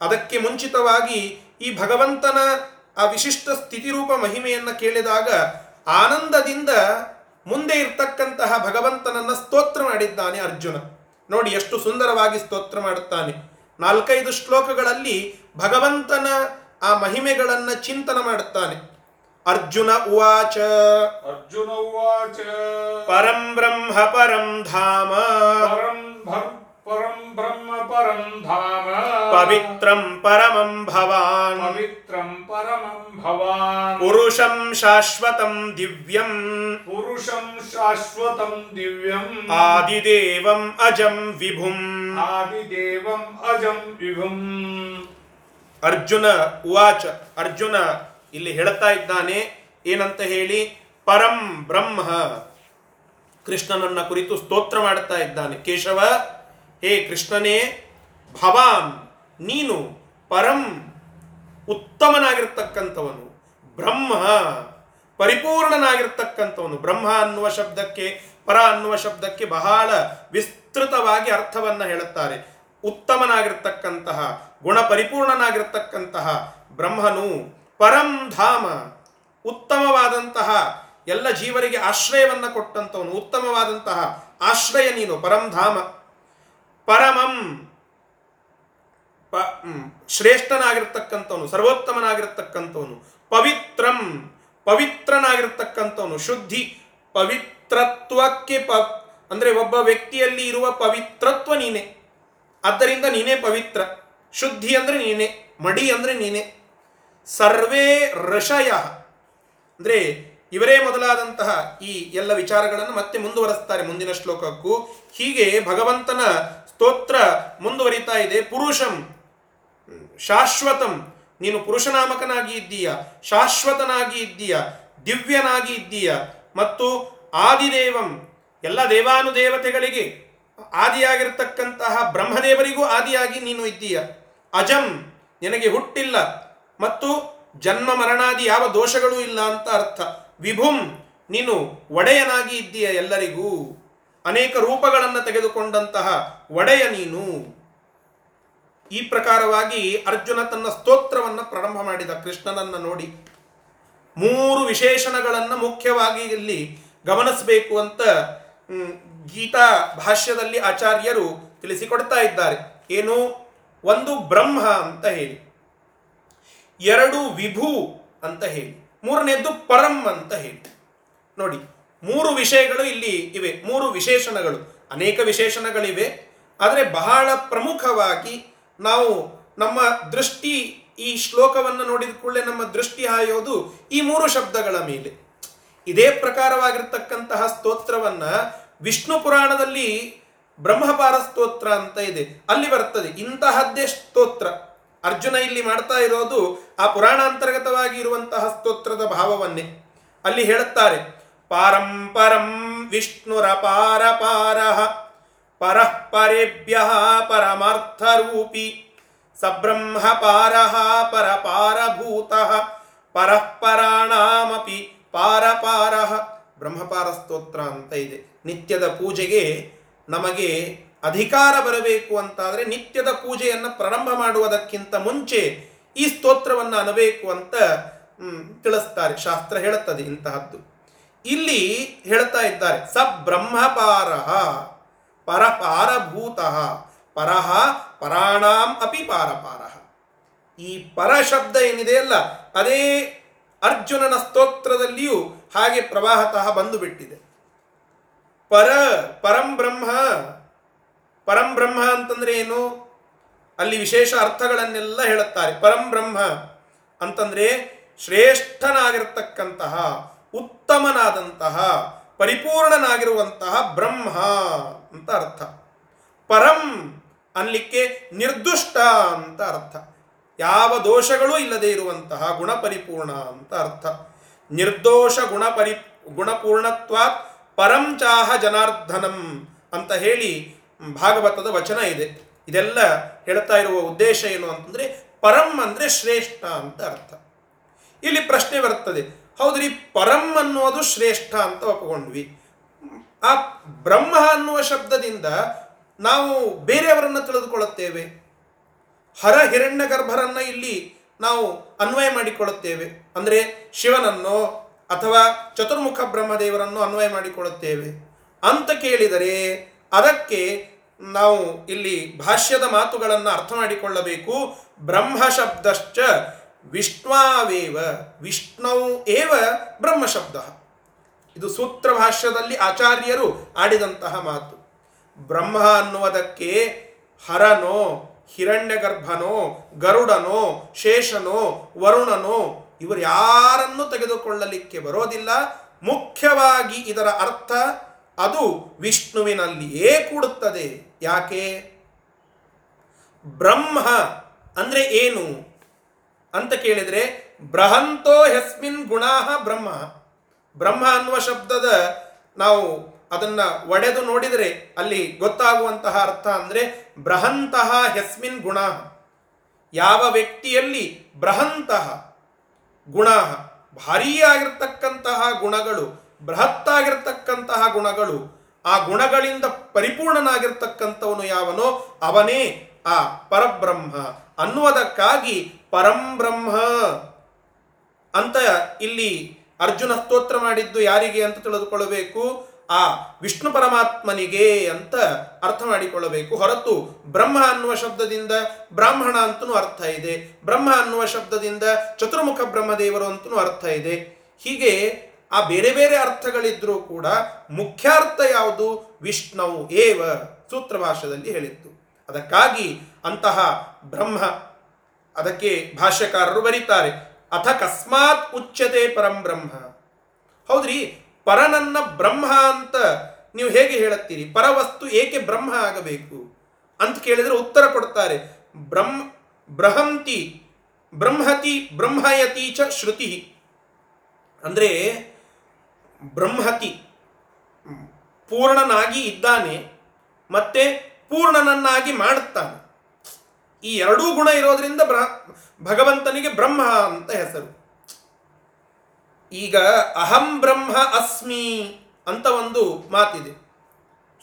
A: ಅದಕ್ಕೆ ಮುಂಚಿತವಾಗಿ ಈ ಭಗವಂತನ ಆ ವಿಶಿಷ್ಟ ಸ್ಥಿತಿರೂಪ ಮಹಿಮೆಯನ್ನು ಕೇಳಿದಾಗ ಆನಂದದಿಂದ ಮುಂದೆ ಇರ್ತಕ್ಕಂತಹ ಭಗವಂತನನ್ನ ಸ್ತೋತ್ರ ಮಾಡಿದ್ದಾನೆ ಅರ್ಜುನ. ನೋಡಿ ಎಷ್ಟು ಸುಂದರವಾಗಿ ಸ್ತೋತ್ರ ಮಾಡುತ್ತಾನೆ. ನಾಲ್ಕೈದು ಶ್ಲೋಕಗಳಲ್ಲಿ ಭಗವಂತನ ಆ ಮಹಿಮೆಗಳನ್ನು ಚಿಂತನ ಮಾಡುತ್ತಾನೆ. ಅರ್ಜುನ ಉವಾಚ.
B: ಅರ್ಜುನ ಉವಾಚ.
A: ಪರಂ ಬ್ರಹ್ಮ ಪರಂ ಧಾಮ.
B: ಪರಂ ಭರ್ ಪರಂ ಬ್ರಹ್ಮ ಪರಂ ಧಾಮ.
A: ಪವಿತ್ರಂ ಪರಮಂ ಭವಾನ್.
B: ಪವಿತ್ರಂ ಪರಮಂ ಭವಾನ್.
A: ಪುರುಷಂ ಶಾಶ್ವತಂ ದಿವ್ಯಂ.
B: ಪುರುಷಂ ಶಾಶ್ವತಂ ದಿವ್ಯಂ.
A: ಆದಿದೇವಂ ಅಜಂ ವಿಭುಂ.
B: ಆದಿದೇವಂ ಅಜಂ ವಿಭುಂ.
A: ಅರ್ಜುನ ಉವಾಚ, ಅರ್ಜುನ ಇಲ್ಲಿ ಹೇಳ್ತಾ ಇದ್ದಾನೆ, ಏನಂತ ಹೇಳಿ, ಪರಂ ಬ್ರಹ್ಮ. ಕೃಷ್ಣನನ್ನ ಕುರಿತು ಸ್ತೋತ್ರ ಮಾಡುತ್ತಾ ಇದ್ದಾನೆ. ಕೇಶವ, ಹೇ ಕೃಷ್ಣನೇ, ಭವಾನ್, ನೀನು ಪರಂ ಉತ್ತಮನಾಗಿರ್ತಕ್ಕಂಥವನು. ಬ್ರಹ್ಮ, ಪರಿಪೂರ್ಣನಾಗಿರ್ತಕ್ಕಂಥವನು. ಬ್ರಹ್ಮ ಅನ್ನುವ ಶಬ್ದಕ್ಕೆ, ಪರ ಅನ್ನುವ ಶಬ್ದಕ್ಕೆ ಬಹಳ ವಿಸ್ತೃತವಾಗಿ ಅರ್ಥವನ್ನ ಹೇಳುತ್ತಾರೆ. ಉತ್ತಮನಾಗಿರ್ತಕ್ಕಂತಹ ಗುಣ ಪರಿಪೂರ್ಣನಾಗಿರ್ತಕ್ಕಂತಹ ಬ್ರಹ್ಮನು ಪರಂ ಧಾಮ, ಉತ್ತಮವಾದಂತಹ ಎಲ್ಲ ಜೀವರಿಗೆ ಆಶ್ರಯವನ್ನು ಕೊಟ್ಟಂತವನು, ಉತ್ತಮವಾದಂತಹ ಆಶ್ರಯ ನೀನು, ಪರಂ ಧಾಮ. ಪರಮಂ ಪ ಶ್ರೇಷ್ಠನಾಗಿರ್ತಕ್ಕಂಥವನು, ಸರ್ವೋತ್ತಮನಾಗಿರ್ತಕ್ಕಂಥವನು. ಪವಿತ್ರಂ, ಪವಿತ್ರನಾಗಿರ್ತಕ್ಕಂಥವನು. ಶುದ್ಧಿ, ಪವಿತ್ರತ್ವಕ್ಕೆ ಪ, ಅಂದರೆ ಒಬ್ಬ ವ್ಯಕ್ತಿಯಲ್ಲಿ ಇರುವ ಪವಿತ್ರತ್ವ ನೀನೆ. ಆದ್ದರಿಂದ ನೀನೇ ಪವಿತ್ರ. ಶುದ್ಧಿ ಅಂದರೆ ನೀನೆ, ಮಡಿ ಅಂದರೆ ನೀನೆ. ಸರ್ವೇ ಋಷಯ ಅಂದರೆ ಇವರೇ ಮೊದಲಾದಂತಹ ಈ ಎಲ್ಲ ವಿಚಾರಗಳನ್ನು ಮತ್ತೆ ಮುಂದುವರೆಸ್ತಾರೆ ಮುಂದಿನ ಶ್ಲೋಕಕ್ಕೂ. ಹೀಗೆ ಭಗವಂತನ ಸ್ತೋತ್ರ ಮುಂದುವರಿತಾ ಇದೆ. ಪುರುಷಂ, ಶಾಶ್ವತಂ. ನೀನು ಪುರುಷನಾಮಕನಾಗಿ ಇದ್ದೀಯ? ಶಾಶ್ವತನಾಗಿ ಇದ್ದೀಯ? ದಿವ್ಯನಾಗಿ ಇದ್ದೀಯ? ಮತ್ತು ಆದಿದೇವಂ, ಎಲ್ಲ ದೇವಾನುದೇವತೆಗಳಿಗೆ ಆದಿಯಾಗಿರ್ತಕ್ಕಂತಹ ಬ್ರಹ್ಮದೇವರಿಗೂ ಆದಿಯಾಗಿ ನೀನು ಇದ್ದೀಯ? ಅಜಂ, ನಿನಗೆ ಹುಟ್ಟಿಲ್ಲ ಮತ್ತು ಜನ್ಮ ಮರಣಾದಿ ಯಾವ ದೋಷಗಳೂ ಇಲ್ಲ ಅಂತ ಅರ್ಥ. ವಿಭುಂ, ನೀನು ಒಡೆಯನಾಗಿ ಇದ್ದೀಯ ಎಲ್ಲರಿಗೂ. ಅನೇಕ ರೂಪಗಳನ್ನು ತೆಗೆದುಕೊಂಡಂತಹ ಒಡೆಯ ನೀನು. ಈ ಪ್ರಕಾರವಾಗಿ ಅರ್ಜುನ ತನ್ನ ಸ್ತೋತ್ರವನ್ನು ಪ್ರಾರಂಭ ಮಾಡಿದ ಕೃಷ್ಣನನ್ನು ನೋಡಿ. ಮೂರು ವಿಶೇಷಣಗಳನ್ನು ಮುಖ್ಯವಾಗಿ ಇಲ್ಲಿ ಗಮನಿಸಬೇಕು ಅಂತ ಗೀತಾ ಭಾಷ್ಯದಲ್ಲಿ ಆಚಾರ್ಯರು ತಿಳಿಸಿಕೊಡ್ತಾ ಇದ್ದಾರೆ. ಏನು? ಒಂದು ಬ್ರಹ್ಮ ಅಂತ ಹೇಳಿ. ಎರಡು ವಿಭು ಅಂತ ಹೇಳಿ. ಮೂರನೇದ್ದು ಪರಂ ಅಂತ ಹೇಳಿ. ನೋಡಿ, ಮೂರು ವಿಷಯಗಳು ಇಲ್ಲಿ ಇವೆ. ಮೂರು ವಿಶೇಷಣಗಳು. ಅನೇಕ ವಿಶೇಷಣಗಳಿವೆ. ಆದರೆ ಬಹಳ ಪ್ರಮುಖವಾಗಿ ನಾವು ನಮ್ಮ ದೃಷ್ಟಿ ಈ ಶ್ಲೋಕವನ್ನು ನೋಡಿದ ಕೂಡಲೇ ನಮ್ಮ ದೃಷ್ಟಿ ಹಾಯೋದು ಈ ಮೂರು ಶಬ್ದಗಳ ಮೇಲೆ. ಇದೇ ಪ್ರಕಾರವಾಗಿರ್ತಕ್ಕಂತಹ ಸ್ತೋತ್ರವನ್ನು ವಿಷ್ಣು ಪುರಾಣದಲ್ಲಿ ಬ್ರಹ್ಮಪಾರ ಸ್ತೋತ್ರ ಅಂತ ಇದೆ. ಅಲ್ಲಿ ಬರ್ತದೆ. ಇಂತಹದ್ದೇ ಸ್ತೋತ್ರ. ಅರ್ಜುನ ಇಲ್ಲಿ ಮಾಡ್ತಾ ಇರೋದು ಆ ಪುರಾಣಾಂತರ್ಗತವಾಗಿ ಇರುವಂತಹ ಸ್ತೋತ್ರದ ಭಾವವನ್ನೇ. ಅಲ್ಲಿ ಹೇಳುತ್ತಾರೆ ಪಾರಂಪರಂ ವಿಷ್ಣುರಪಾರ ಪಾರ ಪರಃ ಪರೇಭ್ಯ ಪರಮಾರ್ಥರೂಪಿ, ಸಬ್ರಹ್ಮ ಪಾರಃ ಪರಪಾರಭೂತಃ ಪರಃ ಪರಾಣಾಮಪಿ ಪಾರಪಾರಃ ಬ್ರಹ್ಮಪಾರ ಸ್ತೋತ್ರ ಅಂತ ಇದೆ. ನಿತ್ಯದ ಪೂಜೆಗೆ ನಮಗೆ ಅಧಿಕಾರ ಬರಬೇಕು ಅಂತಾದರೆ ನಿತ್ಯದ ಪೂಜೆಯನ್ನು ಪ್ರಾರಂಭ ಮಾಡುವುದಕ್ಕಿಂತ ಮುಂಚೆ ಈ ಸ್ತೋತ್ರವನ್ನು ಅನ್ನಬೇಕು ಅಂತ ತಿಳಿಸ್ತಾರೆ. ಶಾಸ್ತ್ರ ಹೇಳುತ್ತದೆ ಇಂತಹದ್ದು. ಇಲ್ಲಿ ಹೇಳ್ತಾ ಇದ್ದಾರೆ, ಸ ಬ್ರಹ್ಮಪಾರ ಪರಪಾರಭೂತ ಪರಹ ಪರಾಣಾಂ ಅಪಿ ಪಾರಪಾರ. ಈ ಪರ ಶಬ್ದ ಏನಿದೆಯಲ್ಲ ಅದೇ ಅರ್ಜುನನ ಸ್ತೋತ್ರದಲ್ಲಿಯೂ ಹಾಗೆ ಪ್ರವಾಹತಃ ಬಂದು ಬಿಟ್ಟಿದೆ. ಪರ, ಪರಂ ಬ್ರಹ್ಮ. ಪರಂ ಬ್ರಹ್ಮ ಅಂತಂದ್ರೆ ಏನು? ಅಲ್ಲಿ ವಿಶೇಷ ಅರ್ಥಗಳನ್ನೆಲ್ಲ ಹೇಳುತ್ತಾರೆ. ಪರಂ ಬ್ರಹ್ಮ ಅಂತಂದ್ರೆ ಶ್ರೇಷ್ಠನಾಗಿರ್ತಕ್ಕಂತಹ, ಉತ್ತಮನಾದಂತಹ, ಪರಿಪೂರ್ಣನಾಗಿರುವಂತಹ ಬ್ರಹ್ಮ ಅಂತ ಅರ್ಥ. ಪರಂ ಅನ್ಲಿಕ್ಕೆ ನಿರ್ದುಷ್ಟ ಅಂತ ಅರ್ಥ. ಯಾವ ದೋಷಗಳೂ ಇಲ್ಲದೆ ಇರುವಂತಹ ಗುಣಪರಿಪೂರ್ಣ ಅಂತ ಅರ್ಥ. ನಿರ್ದೋಷ ಗುಣಪರಿ, ಗುಣಪೂರ್ಣತ್ವಾತ್ ಪರಂ ಚಾಹ ಜನಾರ್ದನಂ ಅಂತ ಹೇಳಿ ಭಾಗವತದ ವಚನ ಇದೆ. ಇದೆಲ್ಲ ಹೇಳ್ತಾ ಇರುವ ಉದ್ದೇಶ ಏನು ಅಂತಂದರೆ ಪರಂ ಅಂದರೆ ಶ್ರೇಷ್ಠ ಅಂತ ಅರ್ಥ. ಇಲ್ಲಿ ಪ್ರಶ್ನೆ ಬರ್ತದೆ, ಹೌದ್ರಿ ಪರಂ ಅನ್ನೋದು ಶ್ರೇಷ್ಠ ಅಂತ ಒಪ್ಪಿಕೊಂಡ್ವಿ ಆ ಬ್ರಹ್ಮ ಅನ್ನುವ ಶಬ್ದದಿಂದ ನಾವು ಬೇರೆಯವರನ್ನು ತಿಳಿದುಕೊಳ್ಳುತ್ತೇವೆ. ಹರ ಹಿರಣ್ಯ ಗರ್ಭರನ್ನು ಇಲ್ಲಿ ನಾವು ಅನ್ವಯ ಮಾಡಿಕೊಳ್ಳುತ್ತೇವೆ. ಅಂದರೆ ಶಿವನನ್ನು ಅಥವಾ ಚತುರ್ಮುಖ ಬ್ರಹ್ಮದೇವರನ್ನು ಅನ್ವಯ ಮಾಡಿಕೊಳ್ಳುತ್ತೇವೆ? ಅಂತ ಕೇಳಿದರೆ ಅದಕ್ಕೆ ನಾವು ಇಲ್ಲಿ ಭಾಷ್ಯದ ಮಾತುಗಳನ್ನು ಅರ್ಥ ಮಾಡಿಕೊಳ್ಳಬೇಕು. ಬ್ರಹ್ಮಶಬ್ದಶ್ಚ ವಿಷ್ಣಾವೇವ ವಿಷ್ಣು ಏವ ಬ್ರಹ್ಮಶಬ್ದ. ಇದು ಸೂತ್ರ ಭಾಷ್ಯದಲ್ಲಿ ಆಚಾರ್ಯರು ಆಡಿದಂತಹ ಮಾತು. ಬ್ರಹ್ಮ ಅನ್ನುವುದಕ್ಕೆ ಹರನೋ, ಹಿರಣ್ಯಗರ್ಭನೋ, ಗರುಡನೋ, ಶೇಷನೋ, ವರುಣನೋ ಇವರು ಯಾರನ್ನು ತೆಗೆದುಕೊಳ್ಳಲಿಕ್ಕೆ ಬರೋದಿಲ್ಲ. ಮುಖ್ಯವಾಗಿ ಇದರ ಅರ್ಥ ಅದು ವಿಷ್ಣುವಿನಲ್ಲಿಯೇ ಕೂಡುತ್ತದೆ. ಯಾಕೆ? ಬ್ರಹ್ಮ ಅಂದ್ರೆ ಏನು ಅಂತ ಕೇಳಿದರೆ ಬ್ರಹಂತೋ ಹೆಸ್ಮಿನ್ ಗುಣಾಹ ಬ್ರಹ್ಮ. ಬ್ರಹ್ಮ ಅನ್ನುವ ಶಬ್ದದ ನಾವು ಅದನ್ನ ಒಡೆದು ನೋಡಿದರೆ ಅಲ್ಲಿ ಗೊತ್ತಾಗುವಂತಹ ಅರ್ಥ ಅಂದ್ರೆ ಬೃಹಂತಹ ಹೆಸ್ಮಿನ್ ಗುಣ ಯಾವ ವ್ಯಕ್ತಿಯಲ್ಲಿ ಬೃಹಂತಹ ಗುಣ, ಭಾರೀಯಾಗಿರ್ತಕ್ಕಂತಹ ಗುಣಗಳು, ಬೃಹತ್ತಾಗಿರ್ತಕ್ಕಂತಹ ಗುಣಗಳು, ಆ ಗುಣಗಳಿಂದ ಪರಿಪೂರ್ಣನಾಗಿರ್ತಕ್ಕಂಥವನು ಯಾವನೋ ಅವನೇ ಆ ಪರಬ್ರಹ್ಮ. ಅನ್ನುವುದಕ್ಕಾಗಿ ಪರಂಬ್ರಹ್ಮ ಅಂತ ಇಲ್ಲಿ ಅರ್ಜುನ ಸ್ತೋತ್ರ ಮಾಡಿದ್ದು ಯಾರಿಗೆ ಅಂತ ತಿಳಿದುಕೊಳ್ಳಬೇಕು? ಆ ವಿಷ್ಣು ಪರಮಾತ್ಮನಿಗೆ ಅಂತ ಅರ್ಥ ಮಾಡಿಕೊಳ್ಳಬೇಕು. ಹೊರತು ಬ್ರಹ್ಮ ಅನ್ನುವ ಶಬ್ದದಿಂದ ಬ್ರಾಹ್ಮಣ ಅಂತನೂ ಅರ್ಥ ಇದೆ. ಬ್ರಹ್ಮ ಅನ್ನುವ ಶಬ್ದದಿಂದ ಚತುರ್ಮುಖ ಬ್ರಹ್ಮದೇವರು ಅಂತನೂ ಅರ್ಥ ಇದೆ. ಹೀಗೆ ಆ ಬೇರೆ ಬೇರೆ ಅರ್ಥಗಳಿದ್ರೂ ಕೂಡ ಮುಖ್ಯಾರ್ಥ ಯಾವುದು? ವಿಷ್ಣು ಏವ ಸೂತ್ರ ಭಾಷೆಯಲ್ಲಿ ಹೇಳಿತ್ತು ಅದಕ್ಕಾಗಿ ಅಂತಹ ಬ್ರಹ್ಮ ಅದಕ್ಕೆ ಭಾಷ್ಯಕಾರರು ಬರೀತಾರೆ. ಅಥ ಕಸ್ಮಾತ್ ಉಚ್ಯತೆ ಪರಂ ಬ್ರಹ್ಮ. ಹೌದ್ರಿ? ಪರನನ್ನ ಬ್ರಹ್ಮ ಅಂತ ನೀವು ಹೇಗೆ ಹೇಳುತ್ತೀರಿ? ಪರವಸ್ತು ಏಕೆ ಬ್ರಹ್ಮ ಆಗಬೇಕು? ಅಂತ ಕೇಳಿದರೆ ಉತ್ತರ ಕೊಡ್ತಾರೆ. ಬ್ರಹ್ಮ ಬ್ರಹಂತಿ, ಬ್ರಹ್ಮತಿ, ಬ್ರಹ್ಮಯತಿ ಚ ಶ್ರುತಿ. ಅಂದರೆ ಬ್ರಹ್ಮತಿ, ಪೂರ್ಣನಾಗಿ ಇದ್ದಾನೆ, ಮತ್ತೆ ಪೂರ್ಣನನ್ನಾಗಿ ಮಾಡುತ್ತಾನೆ. ಈ ಎರಡೂ ಗುಣ ಇರೋದ್ರಿಂದ ಭಗವಂತನಿಗೆ ಬ್ರಹ್ಮ ಅಂತ ಹೆಸರು. ಈಗ ಅಹಂ ಬ್ರಹ್ಮ ಅಸ್ಮಿ ಅಂತ ಒಂದು ಮಾತಿದೆ.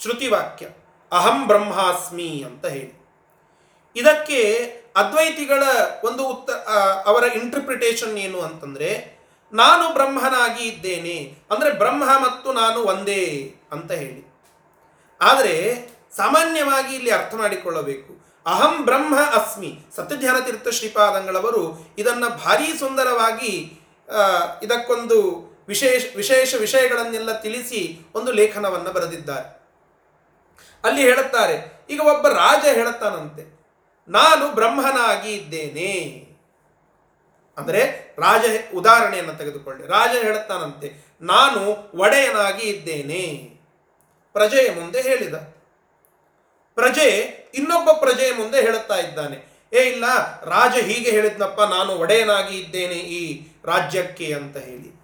A: ಶ್ರುತಿ ವಾಕ್ಯ ಅಹಂ ಬ್ರಹ್ಮಾಸ್ಮಿ ಅಂತ ಹೇಳಿ. ಇದಕ್ಕೆ ಅದ್ವೈತಿಗಳ ಒಂದು ಉತ್ತ ಅವರ ಇಂಟರ್ಪ್ರಿಟೇಷನ್ ಏನು ಅಂತಂದ್ರೆ, ನಾನು ಬ್ರಹ್ಮನಾಗಿ ಇದ್ದೇನೆ. ಅಂದ್ರೆ ಬ್ರಹ್ಮ ಮತ್ತು ನಾನು ಒಂದೇ ಅಂತ ಹೇಳಿ. ಆದರೆ ಸಾಮಾನ್ಯವಾಗಿ ಇಲ್ಲಿ ಅರ್ಥ ಮಾಡಿಕೊಳ್ಳಬೇಕು. ಅಹಂ ಬ್ರಹ್ಮ ಅಸ್ಮಿ. ಸತ್ಯಧ್ಯಾನ ತೀರ್ಥ ಶ್ರೀಪಾದಂಗಳವರು ಇದನ್ನು ಭಾರೀ ಸುಂದರವಾಗಿ ಇದಕ್ಕೊಂದು ವಿಶೇಷ ವಿಶೇಷ ವಿಷಯಗಳನ್ನೆಲ್ಲ ತಿಳಿಸಿ ಒಂದು ಲೇಖನವನ್ನು ಬರೆದಿದ್ದಾರೆ. ಅಲ್ಲಿ ಹೇಳುತ್ತಾರೆ, ಈಗ ಒಬ್ಬ ರಾಜ ಹೇಳುತ್ತಾನಂತೆ, ನಾನು ಬ್ರಹ್ಮನಾಗಿ ಇದ್ದೇನೆ ಅಂದರೆ ರಾಜ ಉದಾಹರಣೆಯನ್ನು ತೆಗೆದುಕೊಳ್ಳಿ. ರಾಜ ಹೇಳುತ್ತಾನಂತೆ, ನಾನು ಒಡೆಯನಾಗಿ ಇದ್ದೇನೆ ಪ್ರಜೆಯ ಮುಂದೆ ಹೇಳಿದ. ಪ್ರಜೆ, ಇನ್ನೊಬ್ಬ ಪ್ರಜೆಯ ಮುಂದೆ ಹೇಳುತ್ತಾ ಇದ್ದಾನೆ, ಏ ಇಲ್ಲ, ರಾಜ ಹೀಗೆ ಹೇಳಿದ್ನಪ್ಪ, ನಾನು ಒಡೆಯನಾಗಿ ಇದ್ದೇನೆ ಈ ರಾಜ್ಯಕ್ಕೆ ಅಂತ ಹೇಳಿ.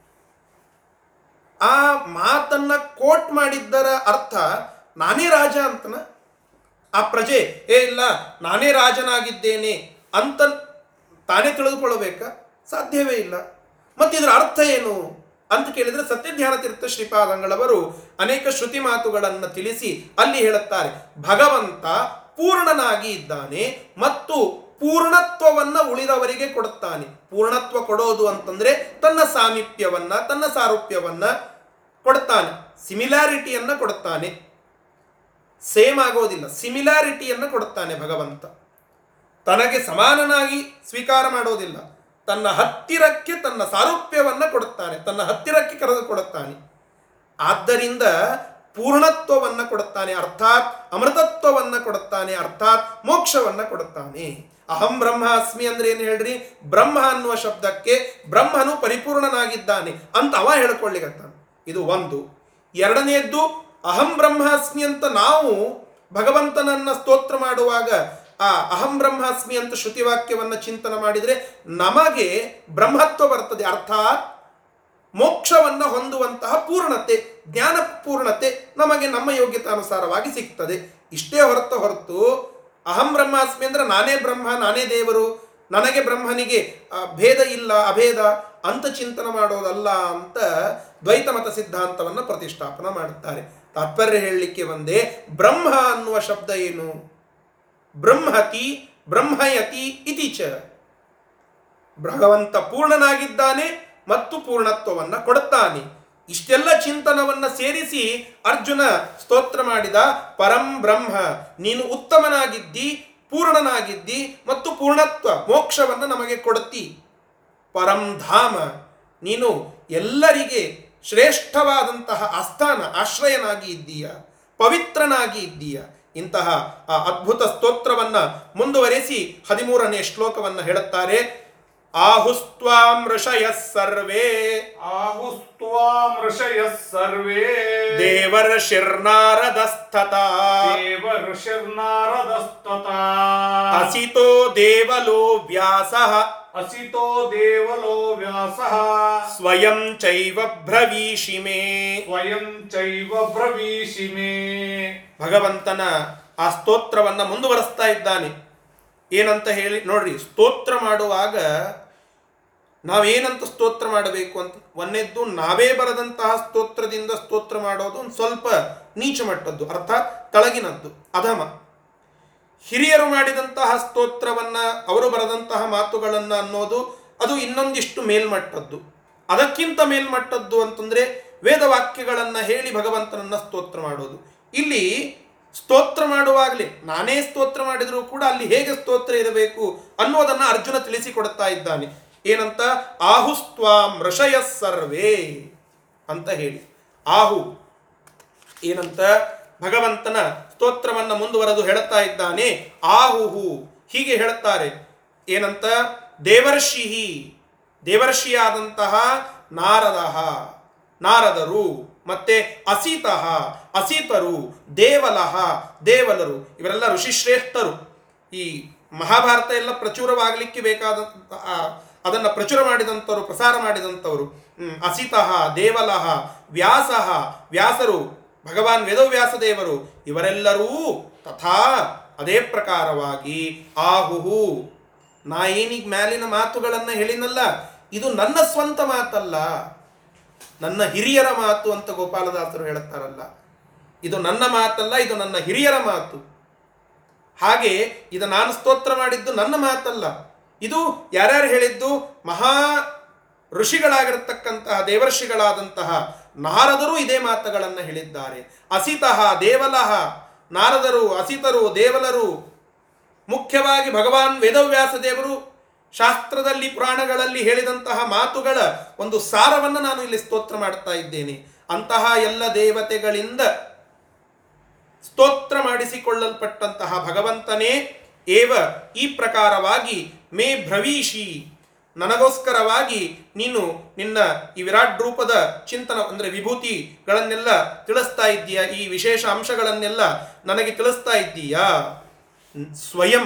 A: ಆ ಮಾತನ್ನ ಕೋಟ್ ಮಾಡಿದ್ದರ ಅರ್ಥ ನಾನೇ ರಾಜ ಅಂತನ? ಆ ಪ್ರಜೆ, ಏ, ಇಲ್ಲ, ನಾನೇ ರಾಜನಾಗಿದ್ದೇನೆ ಅಂತ ತಾನೇ ತಿಳಿದುಕೊಳ್ಳಬೇಕಾ? ಸಾಧ್ಯವೇ ಇಲ್ಲ. ಮತ್ತೆ ಇದರ ಅರ್ಥ ಏನು? ಅಂತ ಕೇಳಿದ್ರೆ ಸತ್ಯಧ್ಯಾನ ತೀರ್ಥ ಶ್ರೀಪಾದಂಗಳವರು ಅನೇಕ ಶ್ರುತಿ ಮಾತುಗಳನ್ನು ತಿಳಿಸಿ ಅಲ್ಲಿ ಹೇಳುತ್ತಾರೆ, ಭಗವಂತ ಪೂರ್ಣನಾಗಿ ಇದ್ದಾನೆ ಮತ್ತು ಪೂರ್ಣತ್ವವನ್ನ ಉಳಿದವರಿಗೆ ಕೊಡುತ್ತಾನೆ. ಪೂರ್ಣತ್ವ ಕೊಡೋದು ಅಂತಂದ್ರೆ ತನ್ನ ಸಾಮೀಪ್ಯವನ್ನ, ತನ್ನ ಸಾರೂಪ್ಯವನ್ನ ಕೊಡುತ್ತಾನೆ ಸಿಮಿಲಾರಿಟಿಯನ್ನು ಕೊಡುತ್ತಾನೆ ಸೇಮ್ ಆಗೋದಿಲ್ಲ. ಸಿಮಿಲಾರಿಟಿಯನ್ನು ಕೊಡುತ್ತಾನೆ ಭಗವಂತ. ತನಗೆ ಸಮಾನನಾಗಿ ಸ್ವೀಕಾರ ಮಾಡೋದಿಲ್ಲ. ತನ್ನ ಹತ್ತಿರಕ್ಕೆ ತನ್ನ ಸಾರೂಪ್ಯವನ್ನ ಕೊಡುತ್ತಾನೆ. ತನ್ನ ಹತ್ತಿರಕ್ಕೆ ಕರೆದುಕೊಡುತ್ತಾನೆ ಆದ್ದರಿಂದ ಪೂರ್ಣತ್ವವನ್ನು ಕೊಡುತ್ತಾನೆ, ಅರ್ಥಾತ್ ಅಮೃತತ್ವವನ್ನ ಕೊಡುತ್ತಾನೆ, ಅರ್ಥಾತ್ ಮೋಕ್ಷವನ್ನ ಕೊಡುತ್ತಾನೆ. ಅಹಂ ಬ್ರಹ್ಮಾಸ್ಮಿ ಅಂದ್ರೆ ಏನು ಹೇಳ್ರಿ? ಬ್ರಹ್ಮ ಅನ್ನುವ ಶಬ್ದಕ್ಕೆ ಬ್ರಹ್ಮನು ಪರಿಪೂರ್ಣನಾಗಿದ್ದಾನೆ ಅಂತ ಅವ ಹೇಳ್ಕೊಳ್ಳಿಗತ್ತಾನೆ ಇದು ಒಂದು. ಎರಡನೆಯದ್ದು, ಅಹಂ ಬ್ರಹ್ಮಾಸ್ಮಿ ಅಂತ ನಾವು ಭಗವಂತನನ್ನ ಸ್ತೋತ್ರ ಮಾಡುವಾಗ, ಆ ಅಹಂ ಬ್ರಹ್ಮಾಸ್ಮಿ ಅಂತ ಶ್ರುತಿವಾಕ್ಯವನ್ನ ಚಿಂತನೆ ಮಾಡಿದರೆ ನಮಗೆ ಬ್ರಹ್ಮತ್ವ ಬರ್ತದೆ, ಅರ್ಥಾತ್ ಮೋಕ್ಷವನ್ನ ಹೊಂದುವಂತಹ ಪೂರ್ಣತೆ, ಜ್ಞಾನ ಪೂರ್ಣತೆ ನಮಗೆ ನಮ್ಮ ಯೋಗ್ಯತಾನುಸಾರವಾಗಿ ಸಿಗ್ತದೆ. ಇಷ್ಟೇ ಹೊರತು ಹೊರತು ಅಹಂ ಬ್ರಹ್ಮಾಸ್ಮಿ ಅಂದ್ರೆ ನಾನೇ ಬ್ರಹ್ಮ, ನಾನೇ ದೇವರು, ನನಗೆ ಬ್ರಹ್ಮನಿಗೆ ಭೇದ ಇಲ್ಲ, ಅಭೇದ ಅಂತ ಚಿಂತನೆ ಮಾಡೋದಲ್ಲ ಅಂತ ದ್ವೈತ ಮತ ಸಿದ್ಧಾಂತವನ್ನು ಪ್ರತಿಷ್ಠಾಪನ ಮಾಡುತ್ತಾರೆ. ತಾತ್ಪರ್ಯ ಹೇಳಲಿಕ್ಕೆ ಒಂದೇ, ಬ್ರಹ್ಮ ಅನ್ನುವ ಶಬ್ದ ಏನು? ಬ್ರಹ್ಮತಿ, ಬ್ರಹ್ಮಯತಿ ಇತಿ ಚ. ಭಗವಂತ ಪೂರ್ಣನಾಗಿದ್ದಾನೆ ಮತ್ತು ಪೂರ್ಣತ್ವವನ್ನ ಕೊಡುತ್ತಾನೆ. ಇಷ್ಟೆಲ್ಲ ಚಿಂತನವನ್ನ ಸೇರಿಸಿ ಅರ್ಜುನ ಸ್ತೋತ್ರ ಮಾಡಿದ, ಪರಂ ಬ್ರಹ್ಮ, ನೀನು ಉತ್ತಮನಾಗಿದ್ದಿ, ಪೂರ್ಣನಾಗಿದ್ದಿ ಮತ್ತು ಪೂರ್ಣತ್ವ, ಮೋಕ್ಷವನ್ನ ನಮಗೆ ಕೊಡುತ್ತಿ. ಪರಂ ಧಾಮ, ನೀನು ಎಲ್ಲರಿಗೆ ಶ್ರೇಷ್ಠವಾದಂತಹ ಆಸ್ಥಾನ, ಆಶ್ರಯನಾಗಿ ಇದ್ದೀಯ, ಪವಿತ್ರನಾಗಿ ಇದ್ದೀಯ. ಇಂತಹ ಆ ಅದ್ಭುತ ಸ್ತೋತ್ರವನ್ನ ಮುಂದುವರೆಸಿ ಹದಿಮೂರನೇ ಶ್ಲೋಕವನ್ನ ಹೇಳುತ್ತಾರೆ. ಆಹುಸ್ತ್ವಾಂ ಋಷಯಃ ಸರ್ವೇ.
B: ಆಹುಸ್ತ್ವಾಂ ಋಷಯಃ ಸರ್ವೇ.
A: ದೇವರ್ಷಿರ್ನಾರದಸ್ತತಾ
B: ದೇವರ್ಷಿರ್ನಾರದಸ್ತತಾ
A: ಅಸಿತೋ ದೇವಲೋ ವ್ಯಾಸಃ.
B: ಅಸಿತೋ ದೇವಲೋ ವ್ಯಾಸಃ.
A: ಸ್ವಯಂ ಚೈವ ಬ್ರವೀಷಿ ಮೇ.
B: ಸ್ವಯಂ ಚೈವ ಬ್ರವೀಷಿ ಮೇ.
A: ಭಗವಂತನ ಆ ಸ್ತೋತ್ರವನ್ನ ಮುಂದುವರಿಸ್ತಾ ಇದ್ದಾನೆ. ಏನಂತ ಹೇಳಿ, ನೋಡ್ರಿ, ಸ್ತೋತ್ರ ಮಾಡುವಾಗ ನಾವೇನಂತ ಸ್ತೋತ್ರ ಮಾಡಬೇಕು ಅಂತ, ಒಂದೇದ್ದು ನಾವೇ ಬರದಂತಹ ಸ್ತೋತ್ರದಿಂದ ಸ್ತೋತ್ರ ಮಾಡೋದು ಒಂದು ಸ್ವಲ್ಪ ನೀಚ ಮಟ್ಟದ್ದು, ಅರ್ಥಾತ್ ತಳಗಿನದ್ದು, ಅಧಮ. ಹಿರಿಯರು ಮಾಡಿದಂತಹ ಸ್ತೋತ್ರವನ್ನ, ಅವರು ಬರೆದಂತಹ ಮಾತುಗಳನ್ನು ಅನ್ನೋದು ಅದು ಇನ್ನೊಂದಿಷ್ಟು ಮೇಲ್ಮಟ್ಟದ್ದು. ಅದಕ್ಕಿಂತ ಮೇಲ್ಮಟ್ಟದ್ದು ಅಂತಂದ್ರೆ ವೇದವಾಕ್ಯಗಳನ್ನು ಹೇಳಿ ಭಗವಂತನನ್ನ ಸ್ತೋತ್ರ ಮಾಡೋದು. ಇಲ್ಲಿ ಸ್ತೋತ್ರ ಮಾಡುವಾಗಲೇ, ನಾನೇ ಸ್ತೋತ್ರ ಮಾಡಿದರೂ ಕೂಡ ಅಲ್ಲಿ ಹೇಗೆ ಸ್ತೋತ್ರ ಇರಬೇಕು ಅನ್ನೋದನ್ನ ಅರ್ಜುನ ತಿಳಿಸಿಕೊಡುತ್ತಾ ಇದ್ದಾನೆ. ಏನಂತ? ಆಹುಸ್ತ್ವಾ ಮೃಷಯ ಸರ್ವೇ ಅಂತ ಹೇಳಿ. ಆಹು ಏನಂತ? ಭಗವಂತನ ಸ್ತೋತ್ರವನ್ನು ಮುಂದುವರೆದು ಹೇಳುತ್ತಾ ಇದ್ದಾನೆ. ಆಹುಹು ಹೀಗೆ ಹೇಳುತ್ತಾರೆ. ಏನಂತ? ದೇವರ್ಷಿಹಿ, ದೇವರ್ಷಿಯಾದಂತಹ ನಾರದ ನಾರದರು. ಮತ್ತೆ ಅಸೀತಃ, ಅಸಿತರು, ದೇವಲಹ, ದೇವಲರು, ಇವರೆಲ್ಲ ಋಷಿಶ್ರೇಷ್ಠರು. ಈ ಮಹಾಭಾರತ ಎಲ್ಲ ಪ್ರಚುರವಾಗಲಿಕ್ಕೆ ಬೇಕಾದ ಅದನ್ನು ಪ್ರಚುರ ಮಾಡಿದಂಥವರು, ಪ್ರಸಾರ ಮಾಡಿದಂಥವರು. ಅಸಿತಃ, ದೇವಲಹ, ವ್ಯಾಸಃ, ವ್ಯಾಸರು, ಭಗವಾನ್ ವೇದವ್ಯಾಸ ದೇವರು ಇವರೆಲ್ಲರೂ ತಥಾ ಅದೇ ಪ್ರಕಾರವಾಗಿ ಆಹುಹು. ನಾ ಏನೀಗ ಮ್ಯಾಲಿನ ಮಾತುಗಳನ್ನು ಹೇಳಿನಲ್ಲ, ಇದು ನನ್ನ ಸ್ವಂತ ಮಾತಲ್ಲ. ನನ್ನ ಹಿರಿಯರ ಮಾತು ಅಂತ ಗೋಪಾಲದಾಸರು ಹೇಳುತ್ತಾರಲ್ಲ. ಇದು ನನ್ನ ಮಾತಲ್ಲ, ಇದು ನನ್ನ ಹಿರಿಯರ ಮಾತು. ಹಾಗೆ ಇದು ನಾನು ಸ್ತೋತ್ರ ಮಾಡಿದ್ದು ನನ್ನ ಮಾತಲ್ಲ. ಇದು ಯಾರ್ಯಾರು ಹೇಳಿದ್ದು? ಮಹಾ ಋಷಿಗಳಾಗಿರತಕ್ಕಂತಹ ದೇವರ್ಷಿಗಳಾದಂತಹ ನಾರದರು ಇದೇ ಮಾತುಗಳನ್ನು ಹೇಳಿದ್ದಾರೆ. ಅಸಿತಃ ದೇವಲಹ ನಾರದರು, ಅಸಿತರು, ದೇವಲರು, ಮುಖ್ಯವಾಗಿ ಭಗವಾನ್ ವೇದವ್ಯಾಸ ದೇವರು ಶಾಸ್ತ್ರದಲ್ಲಿ, ಪುರಾಣಗಳಲ್ಲಿ ಹೇಳಿದಂತಹ ಮಾತುಗಳ ಒಂದು ಸಾರವನ್ನು ನಾನು ಇಲ್ಲಿ ಸ್ತೋತ್ರ ಮಾಡ್ತಾ ಇದ್ದೇನೆ. ಅಂತಹ ಎಲ್ಲ ದೇವತೆಗಳಿಂದ ಸ್ತೋತ್ರ ಮಾಡಿಸಿಕೊಳ್ಳಲ್ಪಟ್ಟಂತಹ ಭಗವಂತನೇ ಏವ ಈ ಪ್ರಕಾರವಾಗಿ ಮೇ ಭ್ರವೀಶಿ, ನನಗೋಸ್ಕರವಾಗಿ ನೀನು ನಿನ್ನ ಈ ವಿರಾಟ್ ರೂಪದ ಚಿಂತನ ಅಂದರೆ ವಿಭೂತಿಗಳನ್ನೆಲ್ಲ ತಿಳಿಸ್ತಾ ಇದ್ದೀಯಾ? ಈ ವಿಶೇಷ ಅಂಶಗಳನ್ನೆಲ್ಲ ನನಗೆ ತಿಳಿಸ್ತಾ ಇದ್ದೀಯಾ? ಸ್ವಯಂ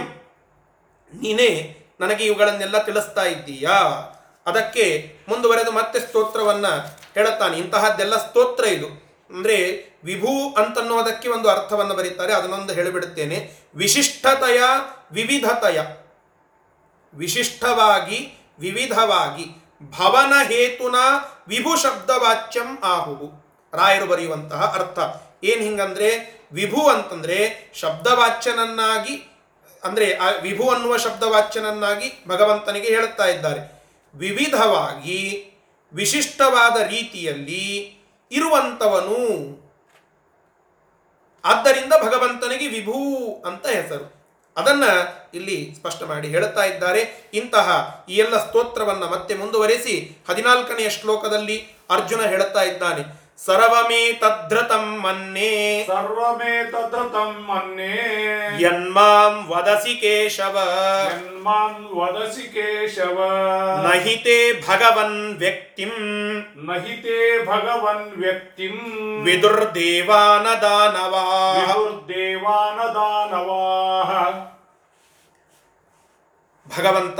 A: ನೀನೇ ನನಗೆ ಇವುಗಳನ್ನೆಲ್ಲ ತಿಳಿಸ್ತಾ ಇದ್ದೀಯಾ? ಅದಕ್ಕೆ ಮುಂದುವರೆದು ಮತ್ತೆ ಸ್ತೋತ್ರವನ್ನ ಹೇಳುತ್ತಾನೆ. ಇಂತಹದ್ದೆಲ್ಲ ಸ್ತೋತ್ರ ಇದು. ಅಂದ್ರೆ ವಿಭೂ ಅಂತನ್ನುವುದಕ್ಕೆ ಒಂದು ಅರ್ಥವನ್ನು ಬರೀತಾರೆ. ಅದನ್ನೊಂದು ಹೇಳಿಬಿಡುತ್ತೇನೆ. ವಿಶಿಷ್ಟತೆಯ ವಿವಿಧತೆಯ. ವಿಶಿಷ್ಟವಾಗಿ, ವಿವಿಧವಾಗಿ. ಭವನ ಹೇತುನ ವಿಭು ಶಬ್ದವಾಚ್ಯಂ ಆಹುವು ರಾಯರು ಬರೆಯುವಂತಹ ಅರ್ಥ. ಏನು ಹಿಂಗಂದ್ರೆ, ವಿಭು ಅಂತಂದ್ರೆ ಶಬ್ದವಾಚ್ಯನನ್ನಾಗಿ ಅಂದ್ರೆ ಆ ವಿಭು ಅನ್ನುವ ಶಬ್ದವಾಚ್ಯನನ್ನಾಗಿ ಭಗವಂತನಿಗೆ ಹೇಳುತ್ತಾ ಇದ್ದಾರೆ. ವಿವಿಧವಾಗಿ ವಿಶಿಷ್ಟವಾದ ರೀತಿಯಲ್ಲಿ ಇರುವಂಥವನು ಆದ್ದರಿಂದ ಭಗವಂತನಿಗೆ ವಿಭೂ ಅಂತ ಹೆಸರು. ಅದನ್ನ ಇಲ್ಲಿ ಸ್ಪಷ್ಟ ಮಾಡಿ ಹೇಳುತ್ತಾ ಇದ್ದಾರೆ. ಇಂತಹ ಈ ಎಲ್ಲ ಸ್ತೋತ್ರವನ್ನ ಮತ್ತೆ ಮುಂದುವರೆಸಿ ಹದಿನಾಲ್ಕನೆಯ ಶ್ಲೋಕದಲ್ಲಿ ಅರ್ಜುನ ಹೇಳುತ್ತಾ ಇದ್ದಾನೆ. ಸರ್ವಮೇ ತದ್ರತಂ ಮನ್ನೇ.
B: ಸರ್ವಮೇತದ್ರತಂ ಮನ್ನೇ.
A: ಯನ್ಮಾಂ ವದಸಿ ಕೇಶವ.
B: ಯನ್ಮಾಂ ವದಸಿ ಕೇಶವ.
A: ನಹಿತೆ ಭಗವನ್ ವ್ಯಕ್ತಿಂ.
B: ನಹಿತೆ ಭಗವನ್ ವ್ಯಕ್ತಿಂ.
A: ವಿದುರ್ದೇವಾನ ದಾನವಾ
B: ವಿದುರ್ದೇವಾನ ದಾನವಾಹ
A: ಭಗವಂತ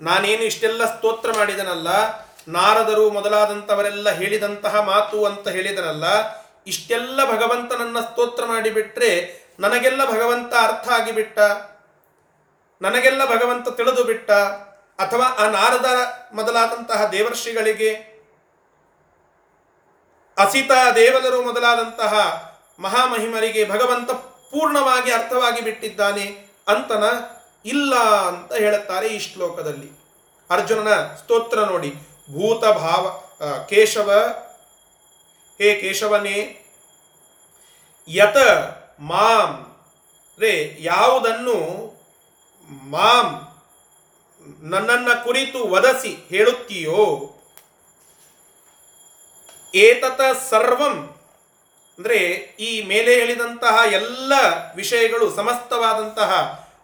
A: ನಾನೇನು ಇಷ್ಟೆಲ್ಲ ಸ್ತೋತ್ರ ಮಾಡಿದನಲ್ಲ ನಾರದರು ಮೊದಲಾದಂಥವರೆಲ್ಲ ಹೇಳಿದಂತಹ ಮಾತು ಅಂತ ಹೇಳಿದರಲ್ಲ ಇಷ್ಟೆಲ್ಲ ಭಗವಂತನನ್ನ ಸ್ತೋತ್ರ ಮಾಡಿಬಿಟ್ರೆ ನನಗೆಲ್ಲ ಭಗವಂತ ಅರ್ಥ ಆಗಿಬಿಟ್ಟ? ನನಗೆಲ್ಲ ಭಗವಂತ ತಿಳಿದು ಬಿಟ್ಟ? ಅಥವಾ ಆ ನಾರದ ಮೊದಲಾದಂತಹ ದೇವರ್ಷಿಗಳಿಗೆ? ಅಸಿತ ದೇವದರು ಮೊದಲಾದಂತಹ ಮಹಾಮಹಿಮರಿಗೆ ಭಗವಂತ ಪೂರ್ಣವಾಗಿ ಅರ್ಥವಾಗಿ ಬಿಟ್ಟಿದ್ದಾನೆ ಅಂತನ ಇಲ್ಲ ಅಂತ ಹೇಳುತ್ತಾರೆ ಈ ಶ್ಲೋಕದಲ್ಲಿ. ಅರ್ಜುನನ ಸ್ತೋತ್ರ ನೋಡಿ. ಭೂತ ಭಾವ ಆ, ಕೇಶವ ಹೇ ಕೇಶವನೇ ಯತ ಮಾಂ ರೇ ಯಾವುದನ್ನು ಮಾಂ ನನ್ನನ್ನ ಕುರಿತು ವದಸಿ ಹೇಳುತ್ತೀಯೋ? ಏತತ ಸರ್ವಂ ಅಂದರೆ ಈ ಮೇಲೆ ಹೇಳಿದಂತಹ ಎಲ್ಲ ವಿಷಯಗಳು ಸಮಸ್ತವಾದಂತಹ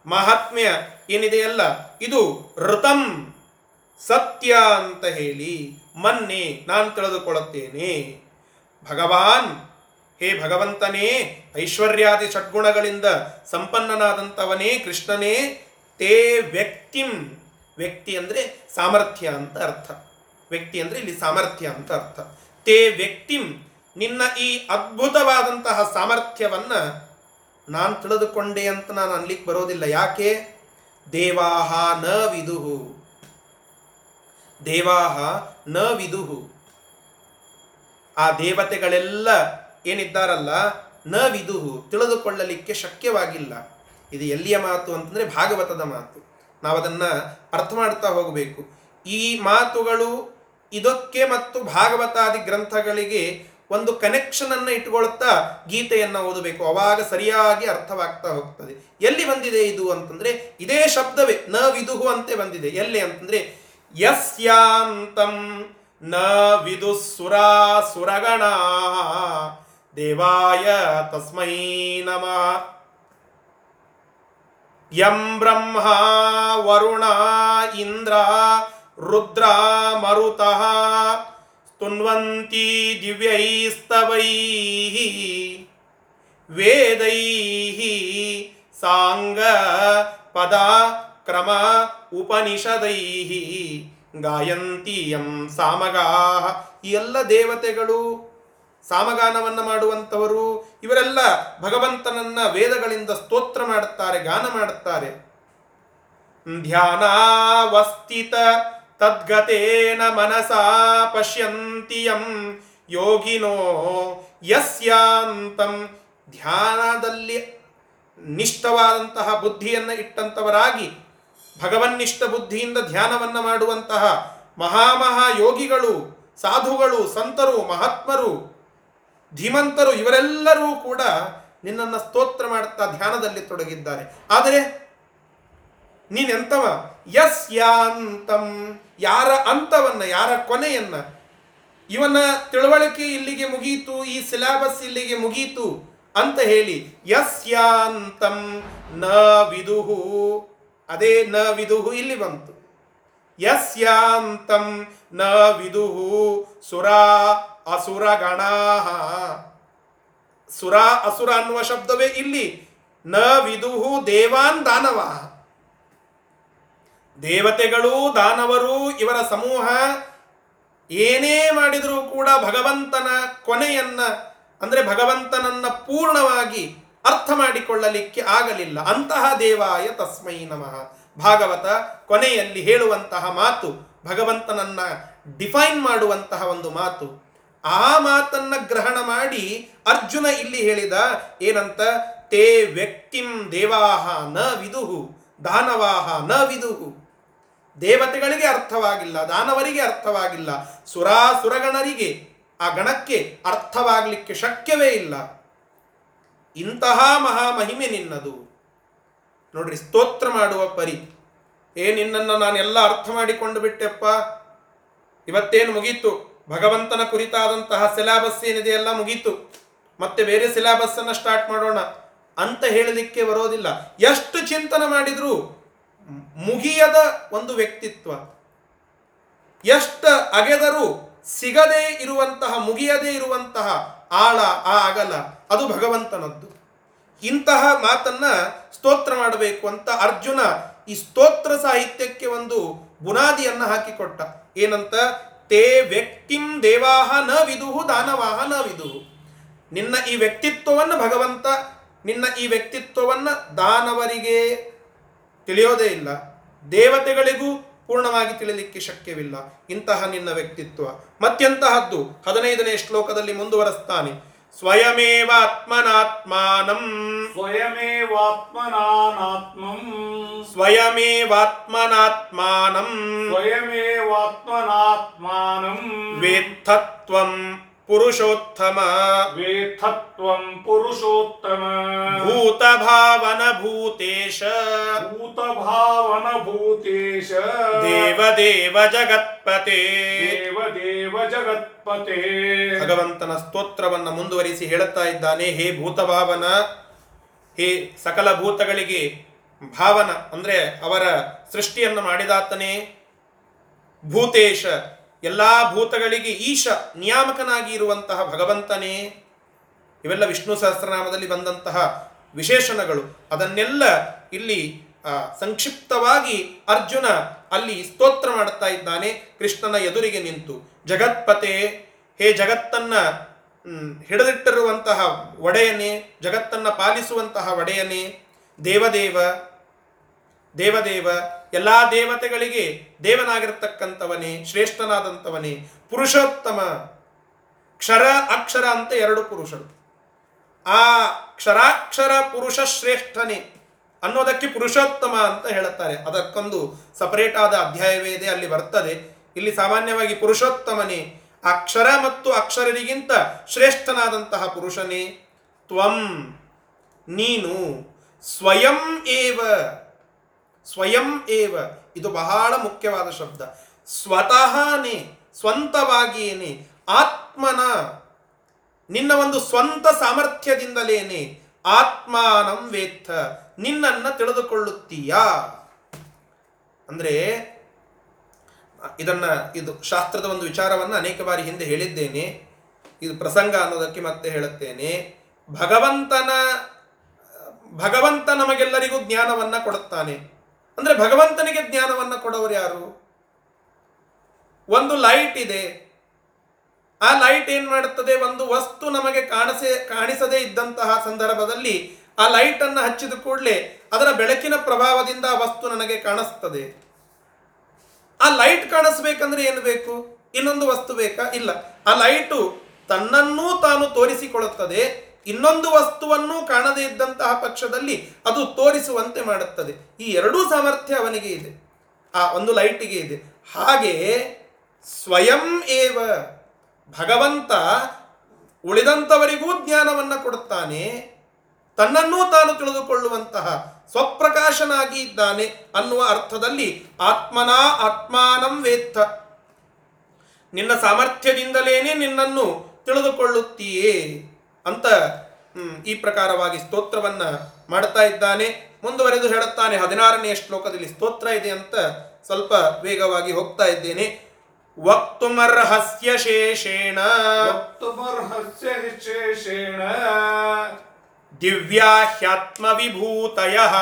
A: ಮಹಾತ್ಮ್ಯ ಏನಿದೆಯಲ್ಲ ಇದು ಋತಂ. ಸತ್ಯ ಅಂತ ಹೇಳಿ ಮನ್ನೆ ನಾನು ತಿಳಿದುಕೊಳ್ಳುತ್ತೇನೆ. ಭಗವಾನ್, ಹೇ ಭಗವಂತನೇ, ಐಶ್ವರ್ಯಾದಿ ಷಡ್ಗುಣಗಳಿಂದ ಸಂಪನ್ನನಾದಂಥವನೇ ಕೃಷ್ಣನೇ, ತೇ ವ್ಯಕ್ತಿಂ. ವ್ಯಕ್ತಿ ಅಂದರೆ ಸಾಮರ್ಥ್ಯ ಅಂತ ಅರ್ಥ. ವ್ಯಕ್ತಿ ಅಂದರೆ ಇಲ್ಲಿ ಸಾಮರ್ಥ್ಯ ಅಂತ ಅರ್ಥ. ತೇ ವ್ಯಕ್ತಿಂ. ನಿನ್ನ ಈ ಅದ್ಭುತವಾದಂತಹ ಸಾಮರ್ಥ್ಯವನ್ನು ನಾನು ತಿಳಿದುಕೊಂಡೆ ಅಂತ ನಾನು ಅನ್ಲಿಕ್ಕೆ ಬರೋದಿಲ್ಲ. ಯಾಕೆ? ದೇವಾಹ ನ ವಿದುಹು ದೇವಾಹ ನ ವಿದುಹು. ಆ ದೇವತೆಗಳೆಲ್ಲ ಏನಿದ್ದಾರಲ್ಲ, ನ ವಿದುಹು, ತಿಳಿದುಕೊಳ್ಳಲಿಕ್ಕೆ ಶಕ್ಯವಾಗಿಲ್ಲ. ಇದು ಎಲ್ಲಿಯ ಮಾತು ಅಂತಂದ್ರೆ ಭಾಗವತದ ಮಾತು. ನಾವು ಅದನ್ನ ಅರ್ಥ ಮಾಡ್ತಾ ಹೋಗಬೇಕು. ಈ ಮಾತುಗಳು ಇದಕ್ಕೆ ಮತ್ತು ಭಾಗವತಾದಿ ಗ್ರಂಥಗಳಿಗೆ ಒಂದು ಕನೆಕ್ಷನ್ ಅನ್ನು ಇಟ್ಕೊಳ್ತಾ ಗೀತೆಯನ್ನು ಓದಬೇಕು. ಅವಾಗ ಸರಿಯಾಗಿ ಅರ್ಥವಾಗ್ತಾ ಹೋಗ್ತದೆ. ಎಲ್ಲಿ ಬಂದಿದೆ ಇದು ಅಂತಂದ್ರೆ, ಇದೇ ಶಬ್ದವೇ, ನ ವಿದುಹು ಅಂತೆ ಬಂದಿದೆ. ಎಲ್ಲಿ ಅಂತಂದ್ರೆ ಯಸ್ಯಾಂತಂ ನ ವಿದುಸುರಾ ಸುರಗಣ. ದೇವಾಯ ತಸ್ಮೈ ನಮಃ. ಯಂ ಬ್ರಹ್ಮ ವರುಣ ಇಂದ್ರ ರುದ್ರ ಮರುತಃ. ಸ್ತುನ್ವಂತಿ ದಿವ್ಯೈಸ್ತವೈ. ವೇದೈ ಸಾಂಗ ಪದ ಕ್ರಮ ಉಪನಿಷದೈಹಿ ಗಾಯಂತೀಯಂ ಸಾಮಗಾಃ ಈ ಎಲ್ಲ ದೇವತೆಗಳು ಸಾಮಗಾನವನ್ನು ಮಾಡುವಂಥವರು, ಇವರೆಲ್ಲ ಭಗವಂತನನ್ನ ವೇದಗಳಿಂದ ಸ್ತೋತ್ರ ಮಾಡುತ್ತಾರೆ, ಗಾನ ಮಾಡುತ್ತಾರೆ. ಧ್ಯಾನಾವಸ್ಥಿತ ತದ್ಗತೇನ ಮನಸಾ ಪಶ್ಯಂತಿ ಯಂ ಯೋಗಿನೋ ಯಸ್ಯಾಂತಂ. ಧ್ಯಾನದಲ್ಲಿ ನಿಷ್ಠವಾದಂತಹ ಬುದ್ಧಿಯನ್ನು ಇಟ್ಟಂತವರಾಗಿ ಭಗವನ್ನಿಷ್ಠ ಬುದ್ಧಿಯಿಂದ ಧ್ಯಾನವನ್ನ ಮಾಡುವಂತಹ ಮಹಾಮಹಾ ಯೋಗಿಗಳು, ಸಾಧುಗಳು, ಸಂತರು, ಮಹಾತ್ಮರು, ಧೀಮಂತರು ಇವರೆಲ್ಲರೂ ಕೂಡ ನಿನ್ನನ್ನು ಸ್ತೋತ್ರ ಮಾಡುತ್ತಾ ಧ್ಯಾನದಲ್ಲಿ ತೊಡಗಿದ್ದಾರೆ. ಆದರೆ ನೀನೆಂತವ ಯಸ್ ಯಾಂತಂ ಯಾರ ಅಂತವನ್ನ, ಯಾರ ಕೊನೆಯನ್ನ? ಇವನ ತಿಳುವಳಿಕೆ ಇಲ್ಲಿಗೆ ಮುಗೀತು, ಈ ಸಿಲೆಬಸ್ ಇಲ್ಲಿಗೆ ಮುಗೀತು ಅಂತ ಹೇಳಿ ಯಸ್ಯಾಂತಂ ನ ವಿದುಹು. ಅದೇ ನ ವಿದುಹು ಇಲ್ಲಿ ಬಂತು. ಯಸ್ಯಾಂತಂ ನ ವಿದುಹು ಅಸುರ ಅಸುರಗಣಾ ಸುರ ಅಸುರ ಅನ್ನುವ ಶಬ್ದವೇ ಇಲ್ಲಿ. ನ ವಿದುಹು ದೇವಾನ್ ದಾನವ. ದೇವತೆಗಳು ದಾನವರು ಇವರ ಸಮೂಹ ಏನೇ ಮಾಡಿದರೂ ಕೂಡ ಭಗವಂತನ ಕೊನೆಯನ್ನ, ಅಂದರೆ ಭಗವಂತನನ್ನ ಪೂರ್ಣವಾಗಿ ಅರ್ಥ ಮಾಡಿಕೊಳ್ಳಲಿಕ್ಕೆ ಆಗಲಿಲ್ಲ. ಅಂತಹ ದೇವಾಯ ತಸ್ಮೈ ನಮಃ. ಭಾಗವತ ಕೊನೆಯಲ್ಲಿ ಹೇಳುವಂತಹ ಮಾತು, ಭಗವಂತನನ್ನ ಡಿಫೈನ್ ಮಾಡುವಂತಹ ಒಂದು ಮಾತು. ಆ ಮಾತನ್ನ ಗ್ರಹಣ ಮಾಡಿ ಅರ್ಜುನ ಇಲ್ಲಿ ಹೇಳಿದ ಏನಂತ? ತೇ ವ್ಯಕ್ತಿಂ ದೇವಾಹ ನ ವಿದುಹು, ದಾನವಾಹ ನ ವಿದುಹು. ದೇವತೆಗಳಿಗೆ ಅರ್ಥವಾಗಿಲ್ಲ, ದಾನವರಿಗೆ ಅರ್ಥವಾಗಿಲ್ಲ. ಸುರಾಸುರಗಣರಿಗೆ, ಆ ಗಣಕ್ಕೆ ಅರ್ಥವಾಗಲಿಕ್ಕೆ ಶಕ್ಯವೇ ಇಲ್ಲ. ಇಂತಹ ಮಹಾಮಹಿಮೆ ನಿನ್ನದು. ನೋಡ್ರಿ, ಸ್ತೋತ್ರ ಮಾಡುವ ಪರಿ. ಏ, ನಿನ್ನನ್ನು ನಾನೆಲ್ಲ ಅರ್ಥ ಮಾಡಿಕೊಂಡು ಬಿಟ್ಟೆಪ್ಪ. ಇವತ್ತೇನು ಮುಗೀತು? ಭಗವಂತನ ಕುರಿತಾದಂತಹ ಸಿಲಾಬಸ್ ಏನಿದೆ ಎಲ್ಲ ಮುಗೀತು. ಮತ್ತೆ ಬೇರೆ ಸಿಲಾಬಸ್ ಅನ್ನ ಸ್ಟಾರ್ಟ್ ಮಾಡೋಣ. ಅಂತ ಹೇಳಲಿಕ್ಕೆ ಬರೋದಿಲ್ಲ. ಎಷ್ಟು ಚಿಂತನೆ ಮಾಡಿದ್ರು ಮುಗಿಯದ ಒಂದು ವ್ಯಕ್ತಿತ್ವ. ಎಷ್ಟ ಅಗೆದರೂ ಸಿಗದೇ ಇರುವಂತಹ, ಮುಗಿಯದೇ ಇರುವಂತಹ ಆಳ ಆ ಅಗಲ. ಅದು ಭಗವಂತನದ್ದು. ಇಂತಹ ಮಾತನ್ನ ಸ್ತೋತ್ರ ಮಾಡಬೇಕು ಅಂತ ಅರ್ಜುನ ಈ ಸ್ತೋತ್ರ ಸಾಹಿತ್ಯಕ್ಕೆ ಒಂದು ಬುನಾದಿಯನ್ನು ಹಾಕಿಕೊಟ್ಟ. ಏನಂತ? ತೇ ವ್ಯಕ್ತಿಂ ದೇವಾಹ ನ ವಿದುಹು ದಾನವಾಹ ನ ವಿದುಹು. ನಿನ್ನ ಈ ವ್ಯಕ್ತಿತ್ವವನ್ನು ಭಗವಂತ, ನಿನ್ನ ಈ ವ್ಯಕ್ತಿತ್ವವನ್ನ ದಾನವರಿಗೆ ತಿಳಿಯೋದೇ ಇಲ್ಲ. ದೇವತೆಗಳಿಗೂ ಪೂರ್ಣವಾಗಿ ತಿಳಿಲಿಕ್ಕೆ ಶಕ್ಯವಿಲ್ಲ. ಇಂತಹ ನಿನ್ನ ವ್ಯಕ್ತಿತ್ವ. ಮತ್ತೆಂತಹದ್ದು? ಹದಿನೈದನೇ ಶ್ಲೋಕದಲ್ಲಿ ಮುಂದುವರೆಸ್ತಾನೆ. स्वयमेवात्मनात्मानम्
B: स्वयमेवात्मनानात्मम्
A: स्वयमेवात्मनात्मानम्
B: स्वयमेवात्मनात्मानम्
A: वेत्थत्वम् ಪುರುಷೋತ್ತಮ.
B: ವೇಥತ್ವಂ ಪುರುಷೋತ್ತಮ.
A: ಭೂತ ಭಾವನ ಭೂತೇಶ
B: ಭೂತ
A: ಭಾವನ ಭೂತೇಶ ದೇವ ದೇವ ಜಗತ್ಪತೆ.
B: ದೇವ ದೇವ ಜಗತ್ಪತೆ.
A: ಭಗವಂತನ ಸ್ತೋತ್ರವನ್ನ ಮುಂದುವರಿಸಿ ಹೇಳುತ್ತಾ ಇದ್ದಾನೆ ಹೇ ಭೂತಭಾವನ ಹೇ ಸಕಲ ಭೂತಗಳಿಗೆ ಭಾವನ ಅಂದ್ರೆ ಅವರ ಸೃಷ್ಟಿಯನ್ನು ಮಾಡಿದಾತನೇ ಭೂತೇಶ. ಎಲ್ಲಾ ಭೂತಗಳಿಗೆ ಈಶ ನಿಯಾಮಕನಾಗಿ ಇರುವಂತಹ ಭಗವಂತನೇ. ಇವೆಲ್ಲ ವಿಷ್ಣು ಸಹಸ್ರನಾಮದಲ್ಲಿ ಬಂದಂತಹ ವಿಶೇಷಣಗಳು. ಅದನ್ನೆಲ್ಲ ಇಲ್ಲಿ ಸಂಕ್ಷಿಪ್ತವಾಗಿ ಅರ್ಜುನ ಅಲ್ಲಿ ಸ್ತೋತ್ರ ಮಾಡುತ್ತಾ ಇದ್ದಾನೆ. ಕೃಷ್ಣನ ಎದುರಿಗೆ ನಿಂತು, ಜಗತ್ಪತೆ, ಹೇ ಜಗತ್ತನ್ನ ಹಿಡಿದಿಟ್ಟಿರುವಂತಹ ಒಡೆಯನೇ, ಜಗತ್ತನ್ನ ಪಾಲಿಸುವಂತಹ ಒಡೆಯನೇ, ದೇವದೇವ ದೇವದೇವ, ಎಲ್ಲಾ ದೇವತೆಗಳಿಗೆ ದೇವನಾಗಿರ್ತಕ್ಕಂಥವನೇ, ಶ್ರೇಷ್ಠನಾದಂಥವನೇ, ಪುರುಷೋತ್ತಮ, ಕ್ಷರ, ಅಕ್ಷರ ಅಂತ ಎರಡು ಪುರುಷರು. ಆ ಕ್ಷರಾಕ್ಷರ ಪುರುಷ ಶ್ರೇಷ್ಠನೇ ಅನ್ನೋದಕ್ಕೆ ಪುರುಷೋತ್ತಮ ಅಂತ ಹೇಳುತ್ತಾರೆ. ಅದಕ್ಕೊಂದು ಸಪರೇಟ್ ಆದ ಅಧ್ಯಾಯವೇ ಇದೆ, ಅಲ್ಲಿ ಬರ್ತದೆ. ಇಲ್ಲಿ ಸಾಮಾನ್ಯವಾಗಿ ಪುರುಷೋತ್ತಮನೇ, ಅಕ್ಷರ ಮತ್ತು ಅಕ್ಷರರಿಗಿಂತ ಶ್ರೇಷ್ಠನಾದಂತಹ ಪುರುಷನೇ, ತ್ವಂ, ನೀನು, ಸ್ವಯಂ ಏವ. ಸ್ವಯಂ ಏವ? ಇದು ಬಹಳ ಮುಖ್ಯವಾದ ಶಬ್ದ. ಸ್ವತಃನೇ, ಸ್ವಂತವಾಗಿಯೇನೆ, ಆತ್ಮನ, ನಿನ್ನ ಒಂದು ಸ್ವಂತ ಸಾಮರ್ಥ್ಯದಿಂದಲೇನೆ ಆತ್ಮಾನಂ ವೇತ್ತ, ನಿನ್ನನ್ನ ತಿಳಿದುಕೊಳ್ಳುತ್ತೀಯ. ಅಂದ್ರೆ, ಇದನ್ನ, ಇದು ಶಾಸ್ತ್ರದ ಒಂದು ವಿಚಾರವನ್ನು ಅನೇಕ ಬಾರಿ ಹಿಂದೆ ಹೇಳಿದ್ದೇನೆ. ಇದು ಪ್ರಸಂಗ ಅನ್ನೋದಕ್ಕೆ ಮತ್ತೆ ಹೇಳುತ್ತೇನೆ. ಭಗವಂತನ, ಭಗವಂತ ನಮಗೆಲ್ಲರಿಗೂ ಜ್ಞಾನವನ್ನ ಕೊಡುತ್ತಾನೆ. ಅಂದ್ರೆ ಭಗವಂತನಿಗೆ ಜ್ಞಾನವನ್ನು ಕೊಡೋರು ಯಾರು? ಒಂದು ಲೈಟ್ ಇದೆ. ಆ ಲೈಟ್ ಏನು ಮಾಡುತ್ತದೆ? ಒಂದು ವಸ್ತು ನಮಗೆ ಕಾಣಿಸೆ, ಕಾಣಿಸದೇ ಇದ್ದಂತಹ ಸಂದರ್ಭದಲ್ಲಿ ಆ ಲೈಟನ್ನು ಹಚ್ಚಿದ ಕೂಡಲೇ ಅದರ ಬೆಳಕಿನ ಪ್ರಭಾವದಿಂದ ಆ ವಸ್ತು ನನಗೆ ಕಾಣಿಸ್ತದೆ. ಆ ಲೈಟ್ ಕಾಣಿಸ್ಬೇಕಂದ್ರೆ ಏನು ಬೇಕು? ಇನ್ನೊಂದು ವಸ್ತು ಬೇಕಾ? ಇಲ್ಲ. ಆ ಲೈಟು ತನ್ನನ್ನೂ ತಾನು ತೋರಿಸಿಕೊಳ್ಳುತ್ತದೆ. ಇನ್ನೊಂದು ವಸ್ತುವನ್ನು ಕಾಣದೇ ಇದ್ದಂತಹ ಪಕ್ಷದಲ್ಲಿ ಅದು ತೋರಿಸುವಂತೆ ಮಾಡುತ್ತದೆ. ಈ ಎರಡೂ ಸಾಮರ್ಥ್ಯ ಅವನಿಗೆ ಇದೆ. ಆ ಒಂದು ಲೈಟಿಗೆ ಇದೆ. ಹಾಗೆ ಸ್ವಯಂ ಏವ ಭಗವಂತ ಉಳಿದಂಥವರಿಗೂ ಜ್ಞಾನವನ್ನು ಕೊಡುತ್ತಾನೆ, ತನ್ನನ್ನೂ ತಾನು ತಿಳಿದುಕೊಳ್ಳುವಂತಹ ಸ್ವಪ್ರಕಾಶನಾಗಿ ಇದ್ದಾನೆ ಅನ್ನುವ ಅರ್ಥದಲ್ಲಿ ಆತ್ಮನ ಆತ್ಮಾನಂ ವೇತ್ತ. ನಿನ್ನ ಸಾಮರ್ಥ್ಯದಿಂದಲೇನೆ ನಿನ್ನನ್ನು ತಿಳಿದುಕೊಳ್ಳುತ್ತೀಯೇ. ಅಂತ ಈ ಪ್ರಕಾರವಾಗಿ ಸ್ತೋತ್ರವನ್ನ ಮಾಡ್ತಾ ಇದ್ದಾನೆ. ಮುಂದುವರೆದು ಹೇಳುತ್ತಾನೆ ಹದಿನಾರನೆಯ ಶ್ಲೋಕದಲ್ಲಿ ಸ್ತೋತ್ರ ಇದೆ ಅಂತ ಸ್ವಲ್ಪ ವೇಗವಾಗಿ ಹೋಗ್ತಾ ಇದ್ದೇನೆ. ವಕ್ತುಮರ್ಹಸ್ಯ ಶೇಷೇಣ.
B: ವಕ್ತುಮರ್ಹಸ್ಯ ವಿಶೇಷೇಣ ದಿವ್ಯಾಹ್ಯಾತ್ಮವಿಭೂತಯಃ.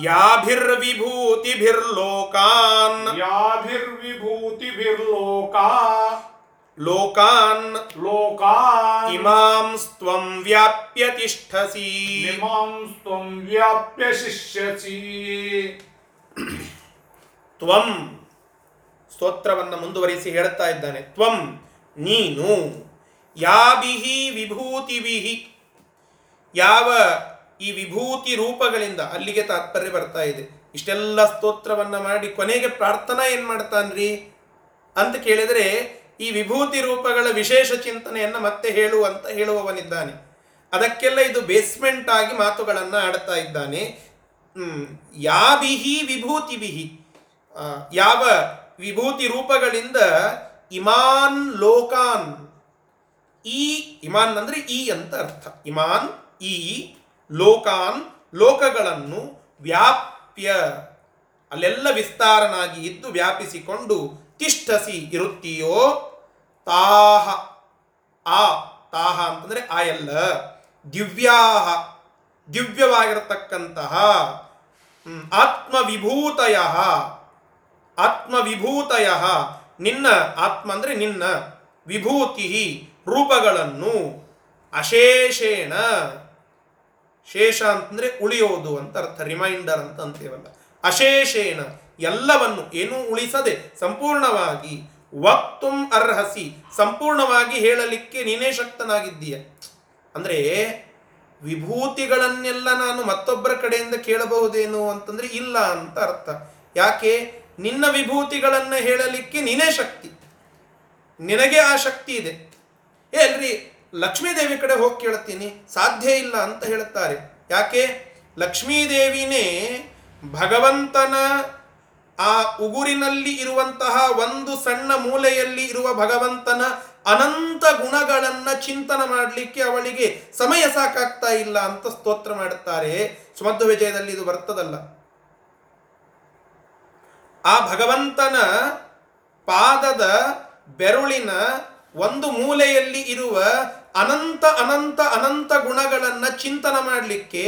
A: ಯಾಭಿರ್ವಿಭೂತಿಭಿರ್ಲೋಕಾನ್.
B: ಯಾಭಿರ್ವಿಭೂತಿಭಿರ್ಲೋಕಾ
A: ಲೋಕಾನ್
B: ಲೋಕಾನ್
A: ಇಮಾಂ ಸ್ವಂ ವ್ಯಾಪ್ಯ ತಿಷ್ಠಸಿ
B: ಇಮಾಂ ಸ್ವಂ ವ್ಯಾಪ್ಯ ಶಿಷ್ಯಸಿ
A: ತ್ವಂ ಸ್ತೋತ್ರವನ್ನು ಮುಂದುವರಿಸಿ ಹೇಳ್ತಾ ಇದ್ದಾನೆ ತ್ವಂ ನೀನು ಯಾಬಿಹಿ ವಿಭೂತಿವಿಹಿ ಯಾವ ಈ ವಿಭೂತಿ ರೂಪಗಳಿಂದ ಅಲ್ಲಿಗೆ ತಾತ್ಪರ್ಯ ಬರ್ತಾ ಇದೆ ಇಷ್ಟೆಲ್ಲ ಸ್ತೋತ್ರವನ್ನ ಮಾಡಿ ಕೊನೆಗೆ ಪ್ರಾರ್ಥನಾ ಏನ್ ಮಾಡ್ತಾನ್ರಿ? ಅಂತ ಕೇಳಿದರೆ ಈ ವಿಭೂತಿ ರೂಪಗಳ ವಿಶೇಷ ಚಿಂತನೆಯನ್ನು ಮತ್ತೆ ಹೇಳುವಂತ ಹೇಳುವವನಿದ್ದಾನೆ. ಅದಕ್ಕೆಲ್ಲ ಇದು ಬೇಸ್ಮೆಂಟ್ ಆಗಿ ಮಾತುಗಳನ್ನು ಆಡ್ತಾ ಇದ್ದಾನೆ. ಯಾ ಯಾಬಿಹಿ ವಿಭೂತಿ ಬಿಹಿ ಯಾವ ವಿಭೂತಿ ರೂಪಗಳಿಂದ ಇಮಾನ್ ಲೋಕಾನ್, ಈ, ಇಮಾನ್ ಅಂದ್ರೆ ಈ ಅಂತ ಅರ್ಥ. ಇಮಾನ್, ಈ, ಲೋಕಾನ್, ಲೋಕಗಳನ್ನು ವ್ಯಾಪ್ಯ, ಅಲ್ಲೆಲ್ಲ ವಿಸ್ತಾರನಾಗಿ ಇದ್ದು ವ್ಯಾಪಿಸಿಕೊಂಡು ತಿಷ್ಠಸಿ ಇರುತ್ತೀಯೋ ತಾಹ. ಆ, ತಾಹ ಅಂತಂದರೆ ಆ ಎಲ್ಲ. ದಿವ್ಯಾಹ, ದಿವ್ಯವಾಗಿರತಕ್ಕಂತಹ ಆತ್ಮವಿಭೂತಯ ಆತ್ಮವಿಭೂತಯ ನಿನ್ನ ಆತ್ಮ ಅಂದರೆ ನಿನ್ನ. ವಿಭೂತಿ ರೂಪಗಳನ್ನು. ಅಶೇಷೇಣ. ಶೇಷ ಅಂತಂದರೆ ಉಳಿಯೋದು ಅಂತ ಅರ್ಥ. ರಿಮೈಂಡರ್ ಅಂತ ಅಂತೇವಲ್ಲ. ಅಶೇಷೇಣ. ಎಲ್ಲವನ್ನು ಏನೂ ಉಳಿಸದೆ ಸಂಪೂರ್ಣವಾಗಿ ವಕ್ತುಂ ಅರ್ಹಸಿ, ಸಂಪೂರ್ಣವಾಗಿ ಹೇಳಲಿಕ್ಕೆ ನೀನೇ ಶಕ್ತನಾಗಿದ್ದೀಯ. ಅಂದರೆ ವಿಭೂತಿಗಳನ್ನೆಲ್ಲ ನಾನು ಮತ್ತೊಬ್ಬರ ಕಡೆಯಿಂದ ಕೇಳಬಹುದೇನು ಅಂತಂದ್ರೆ ಇಲ್ಲ ಅಂತ ಅರ್ಥ. ಯಾಕೆ? ನಿನ್ನ ವಿಭೂತಿಗಳನ್ನು ಹೇಳಲಿಕ್ಕೆ ನೀನೇ ಶಕ್ತಿ. ನಿನಗೆ ಆ ಶಕ್ತಿ ಇದೆ. ಏ, ಅಲ್ರಿ, ಲಕ್ಷ್ಮೀದೇವಿ ಕಡೆ ಹೋಗಿ ಕೇಳ್ತೀನಿ. ಸಾಧ್ಯ ಇಲ್ಲ ಅಂತ ಹೇಳುತ್ತಾರೆ. ಯಾಕೆ? ಲಕ್ಷ್ಮೀದೇವಿನೇ ಭಗವಂತನ ಆ ಉಗುರಿನಲ್ಲಿ ಇರುವಂತಹ ಒಂದು ಸಣ್ಣ ಮೂಲೆಯಲ್ಲಿ ಇರುವ ಭಗವಂತನ ಅನಂತ ಗುಣಗಳನ್ನ ಚಿಂತನ ಮಾಡಲಿಕ್ಕೆ ಅವಳಿಗೆ ಸಮಯ ಸಾಕಾಗ್ತಾ ಇಲ್ಲ ಅಂತ ಸ್ತೋತ್ರ ಮಾಡುತ್ತಾರೆ. ಸುಮಧ್ವ ವಿಜಯದಲ್ಲಿ ಇದು ಬರ್ತದಲ್ಲ. ಆ ಭಗವಂತನ ಪಾದದ ಬೆರುಳಿನ ಒಂದು ಮೂಲೆಯಲ್ಲಿ ಇರುವ ಅನಂತ ಅನಂತ ಅನಂತ ಗುಣಗಳನ್ನ ಚಿಂತನ ಮಾಡಲಿಕ್ಕೆ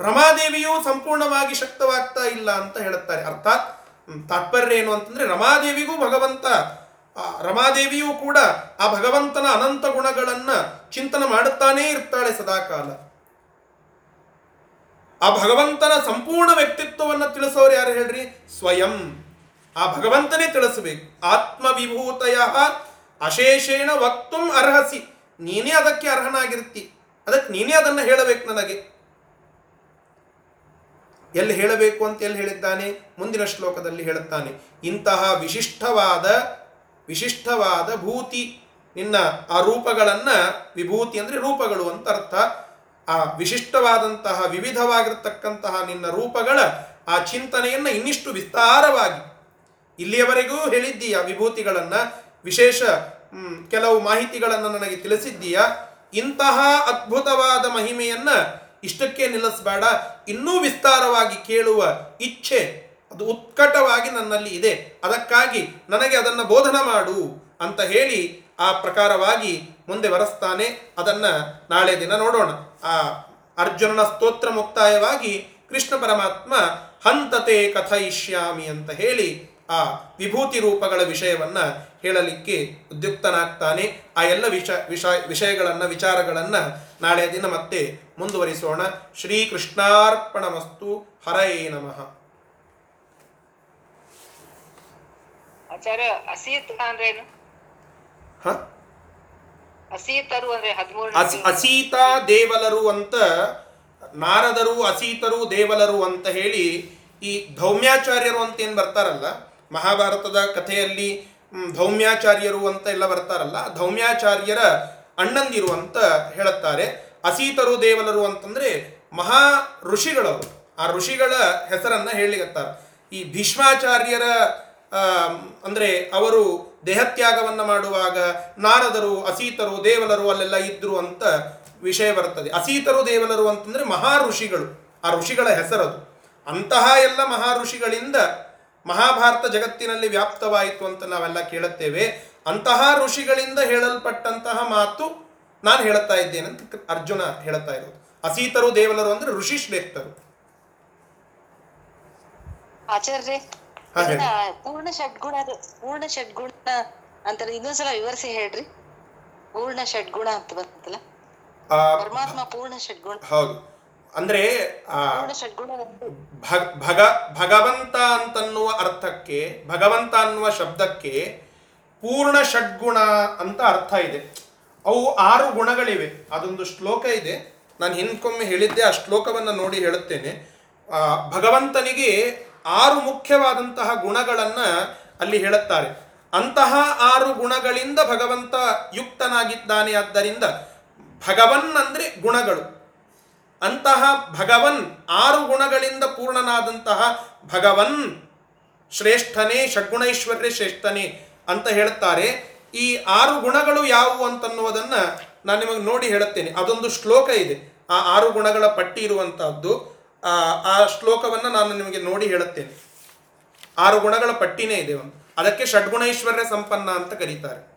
A: ರಮಾದೇವಿಯೂ ಸಂಪೂರ್ಣವಾಗಿ ಶಕ್ತವಾಗ್ತಾ ಇಲ್ಲ ಅಂತ ಹೇಳುತ್ತಾರೆ. ಅರ್ಥಾತ್ ತಾತ್ಪರ್ಯ ಏನು ಅಂತಂದ್ರೆ ರಮಾದೇವಿಗೂ ಭಗವಂತ ರಮಾದೇವಿಯೂ ಕೂಡ ಆ ಭಗವಂತನ ಅನಂತ ಗುಣಗಳನ್ನ ಚಿಂತನ ಮಾಡುತ್ತಾನೇ ಇರ್ತಾಳೆ ಸದಾಕಾಲ. ಆ ಭಗವಂತನ ಸಂಪೂರ್ಣ ವ್ಯಕ್ತಿತ್ವವನ್ನು ತಿಳಿಸೋರು ಯಾರು ಹೇಳ್ರಿ? ಸ್ವಯಂ. ಆ ಭಗವಂತನೇ ತಿಳಿಸಬೇಕು. ಆತ್ಮವಿಭೂತಯ ಅಶೇಷೇಣ ವಕ್ತುಂ ಅರ್ಹಸಿ. ನೀನೇ ಅದಕ್ಕೆ ಅರ್ಹನಾಗಿರ್ತಿ. ಅದಕ್ಕೆ ನೀನೇ ಅದನ್ನು ಹೇಳಬೇಕು ನನಗೆ. ಎಲ್ಲಿ ಹೇಳಬೇಕು ಅಂತ ಎಲ್ಲಿ ಹೇಳಿದ್ದಾನೆ? ಮುಂದಿನ ಶ್ಲೋಕದಲ್ಲಿ ಹೇಳುತ್ತಾನೆ. ಇಂತಹ ವಿಶಿಷ್ಟವಾದ ವಿಶಿಷ್ಟವಾದ ಭೂತಿ, ನಿನ್ನ ಆ ರೂಪಗಳನ್ನು ವಿಭೂತಿ ಅಂದರೆ ರೂಪಗಳು ಅಂತ ಅರ್ಥ. ಆ ವಿಶಿಷ್ಟವಾದಂತಹ, ವಿವಿಧವಾಗಿರ್ತಕ್ಕಂತಹ ನಿನ್ನ ರೂಪಗಳ ಆ ಚಿಂತನೆಯನ್ನು ಇನ್ನಿಷ್ಟು ವಿಸ್ತಾರವಾಗಿ ಇಲ್ಲಿಯವರೆಗೂ ಹೇಳಿದ್ದೀಯ ವಿಭೂತಿಗಳನ್ನು? ವಿಶೇಷ ಕೆಲವು ಮಾಹಿತಿಗಳನ್ನು ನನಗೆ ತಿಳಿಸಿದ್ದೀಯ? ಇಂತಹ ಅದ್ಭುತವಾದ ಮಹಿಮೆಯನ್ನ ಇಷ್ಟಕ್ಕೆ ನಿಲ್ಲಿಸಬೇಡ. ಇನ್ನೂ ವಿಸ್ತಾರವಾಗಿ ಕೇಳುವ ಇಚ್ಛೆ ಅದು ಉತ್ಕಟವಾಗಿ ನನ್ನಲ್ಲಿ ಇದೆ. ಅದಕ್ಕಾಗಿ ನನಗೆ ಅದನ್ನು ಬೋಧನ ಮಾಡು ಅಂತ ಹೇಳಿ ಆ ಪ್ರಕಾರವಾಗಿ ಮುಂದೆ ಬರೆಸ್ತಾನೆ. ಅದನ್ನು ನಾಳೆ ದಿನ ನೋಡೋಣ. ಆ ಅರ್ಜುನನ ಸ್ತೋತ್ರ ಮುಕ್ತಾಯವಾಗಿ ಕೃಷ್ಣ ಪರಮಾತ್ಮ ಹಂತತೆ ಕಥಯಿಷ್ಯಾಮಿ ಅಂತ ಹೇಳಿ ಆ ವಿಭೂತಿ ರೂಪಗಳ ವಿಷಯವನ್ನು ಹೇಳಲಿಕ್ಕೆ ಉದ್ಯುಕ್ತನಾಗ್ತಾನೆ. ಆ ಎಲ್ಲ ವಿಷ ವಿಷ ವಿಷಯಗಳನ್ನು, ವಿಚಾರಗಳನ್ನು ನಾಳೆ ದಿನ ಮತ್ತೆ ಮುಂದುವರಿಸೋಣ. ಶ್ರೀ ಕೃಷ್ಣಾರ್ಪಣಮಸ್ತು ಹರೈ ನಮಃ.
D: ಆಚಾರ್ಯ ಅಸೀತ್ ಅಂದ್ರೇನು
A: ಹ?
D: ಅಸೀತರು ಅಂದ್ರೆ ಹದಿಮೂರು
A: ಅಸ್ ಅಸೀತಾ ದೇವಲರು ಅಂತ ನಾರದರು ಅಸೀತರು ದೇವಲರು ಅಂತ ಹೇಳಿ ಈ ಧೌಮ್ಯಾಚಾರ್ಯರು ಅಂತ ಏನು ಬರ್ತಾರಲ್ಲ ಮಹಾಭಾರತದ ಕಥೆಯಲ್ಲಿ ಧೌಮ್ಯಾಚಾರ್ಯರು ಅಂತ ಎಲ್ಲ ಬರ್ತಾರಲ್ಲ ಧೌಮ್ಯಾಚಾರ್ಯರ ಅಣ್ಣಂದಿರು ಅಂತ ಹೇಳುತ್ತಾರೆ. ಅಸೀತರು ದೇವಲರು ಅಂತಂದ್ರೆ ಮಹಾ ಋಷಿಗಳವರು. ಆ ಋಷಿಗಳ ಹೆಸರನ್ನ ಹೇಳಿಗತ್ತಾರೆ ಈ ಭೀಷ್ಮಾಚಾರ್ಯರ ಅಂದರೆ ಅವರು ದೇಹತ್ಯಾಗವನ್ನು ಮಾಡುವಾಗ ನಾರದರು, ಅಸೀತರು, ದೇವಲರು ಅಲ್ಲೆಲ್ಲ ಇದ್ರು ಅಂತ ವಿಷಯ ಬರ್ತದೆ. ಅಸೀತರು, ದೇವಲರು ಅಂತಂದರೆ ಮಹಾ ಋಷಿಗಳು. ಆ ಋಷಿಗಳ ಹೆಸರದು. ಅಂತಹ ಎಲ್ಲ ಮಹಾ ಋಷಿಗಳಿಂದ ಮಹಾಭಾರತ ಜಗತ್ತಿನಲ್ಲಿ ವ್ಯಾಪ್ತವಾಯಿತು ಅಂತ ನಾವೆಲ್ಲ ಕೇಳುತ್ತೇವೆ. ಅಂತಹ ಋಷಿಗಳಿಂದ ಹೇಳಲ್ಪಟ್ಟಂತಹ ಮಾತು ನಾನು ಹೇಳುತ್ತಾ ಇದ್ದೇನೆ ಅಂತ ಅರ್ಜುನ ಹೇಳುತ್ತಾ ಇರೋದು. ಅಸೀತರು ದೇವಲರು ಅಂದ್ರೆ ಋಷಿ ಶ್ರೇಷ್ಠರು
E: ಆಚಾರ್ಯ ಪೂರ್ಣ ಷಡ್ಗುಣ ಪೂರ್ಣ ಷಡ್ಗುಣ ಅಂತಾರೆ ಇನ್ನೊಂದ್ಸಲ ವಿವರಿಸಿ ಹೇಳ್ರಿ. ಪೂರ್ಣ ಷಡ್ಗುಣ ಅಂತ ಬಂತಲ್ಲ
A: ಆ,
E: ಪರಮಾತ್ಮ ಪೂರ್ಣ ಷಡ್ಗುಣ.
A: ಹೌದು. ಅಂದ್ರೆ ಆ
E: ಪೂರ್ಣ ಷಡ್ಗುಣ
A: ಭಗ ಭಗ ಭಗವಂತ ಅಂತನ್ನುವ ಅರ್ಥಕ್ಕೆ ಭಗವಂತ ಅನ್ನುವ ಶಬ್ದಕ್ಕೆ ಪೂರ್ಣ ಷಡ್ಗುಣ ಅಂತ ಅರ್ಥ ಇದೆ. ಅವು ಆರು ಗುಣಗಳಿವೆ. ಅದೊಂದು ಶ್ಲೋಕ ಇದೆ. ನಾನು ಹಿಂದ್ಕೊಮ್ಮೆ ಹೇಳಿದ್ದೆ, ಆ ಶ್ಲೋಕವನ್ನು ನೋಡಿ ಹೇಳುತ್ತೇನೆ. ಭಗವಂತನಿಗೆ ಆರು ಮುಖ್ಯವಾದಂತಹ ಗುಣಗಳನ್ನು ಅಲ್ಲಿ ಹೇಳುತ್ತಾರೆ. ಅಂತಹ ಆರು ಗುಣಗಳಿಂದ ಭಗವಂತ ಯುಕ್ತನಾಗಿದ್ದಾನೆ. ಆದ್ದರಿಂದ ಭಗವನ್ ಅಂದರೆ ಗುಣಗಳು. ಅಂತಹ ಭಗವನ್ ಆರು ಗುಣಗಳಿಂದ ಪೂರ್ಣನಾದಂತಹ ಭಗವನ್ ಶ್ರೇಷ್ಠನೇ ಷಡ್ಗುಣೈಶ್ವರ್ಯ ಶ್ರೇಷ್ಠನೇ ಅಂತ ಹೇಳುತ್ತಾರೆ. ಈ ಆರು ಗುಣಗಳು ಯಾವುವು ಅಂತನ್ನುವುದನ್ನು ನಾನು ನಿಮಗೆ ನೋಡಿ ಹೇಳುತ್ತೇನೆ. ಅದೊಂದು ಶ್ಲೋಕ ಇದೆ. ಆ ಆರು ಗುಣಗಳ ಪಟ್ಟಿ ಇರುವಂತಹದ್ದು, ಆ ಶ್ಲೋಕವನ್ನ ನಾನು ನಿಮಗೆ ನೋಡಿ ಹೇಳುತ್ತೇನೆ. ಆರು ಗುಣಗಳ ಪಟ್ಟಿನೇ ಇದೆ ಒಂದು. ಅದಕ್ಕೆ ಷಡ್ಗುಣೈಶ್ವರ್ಯ ಸಂಪನ್ನ ಅಂತ ಕರೀತಾರೆ.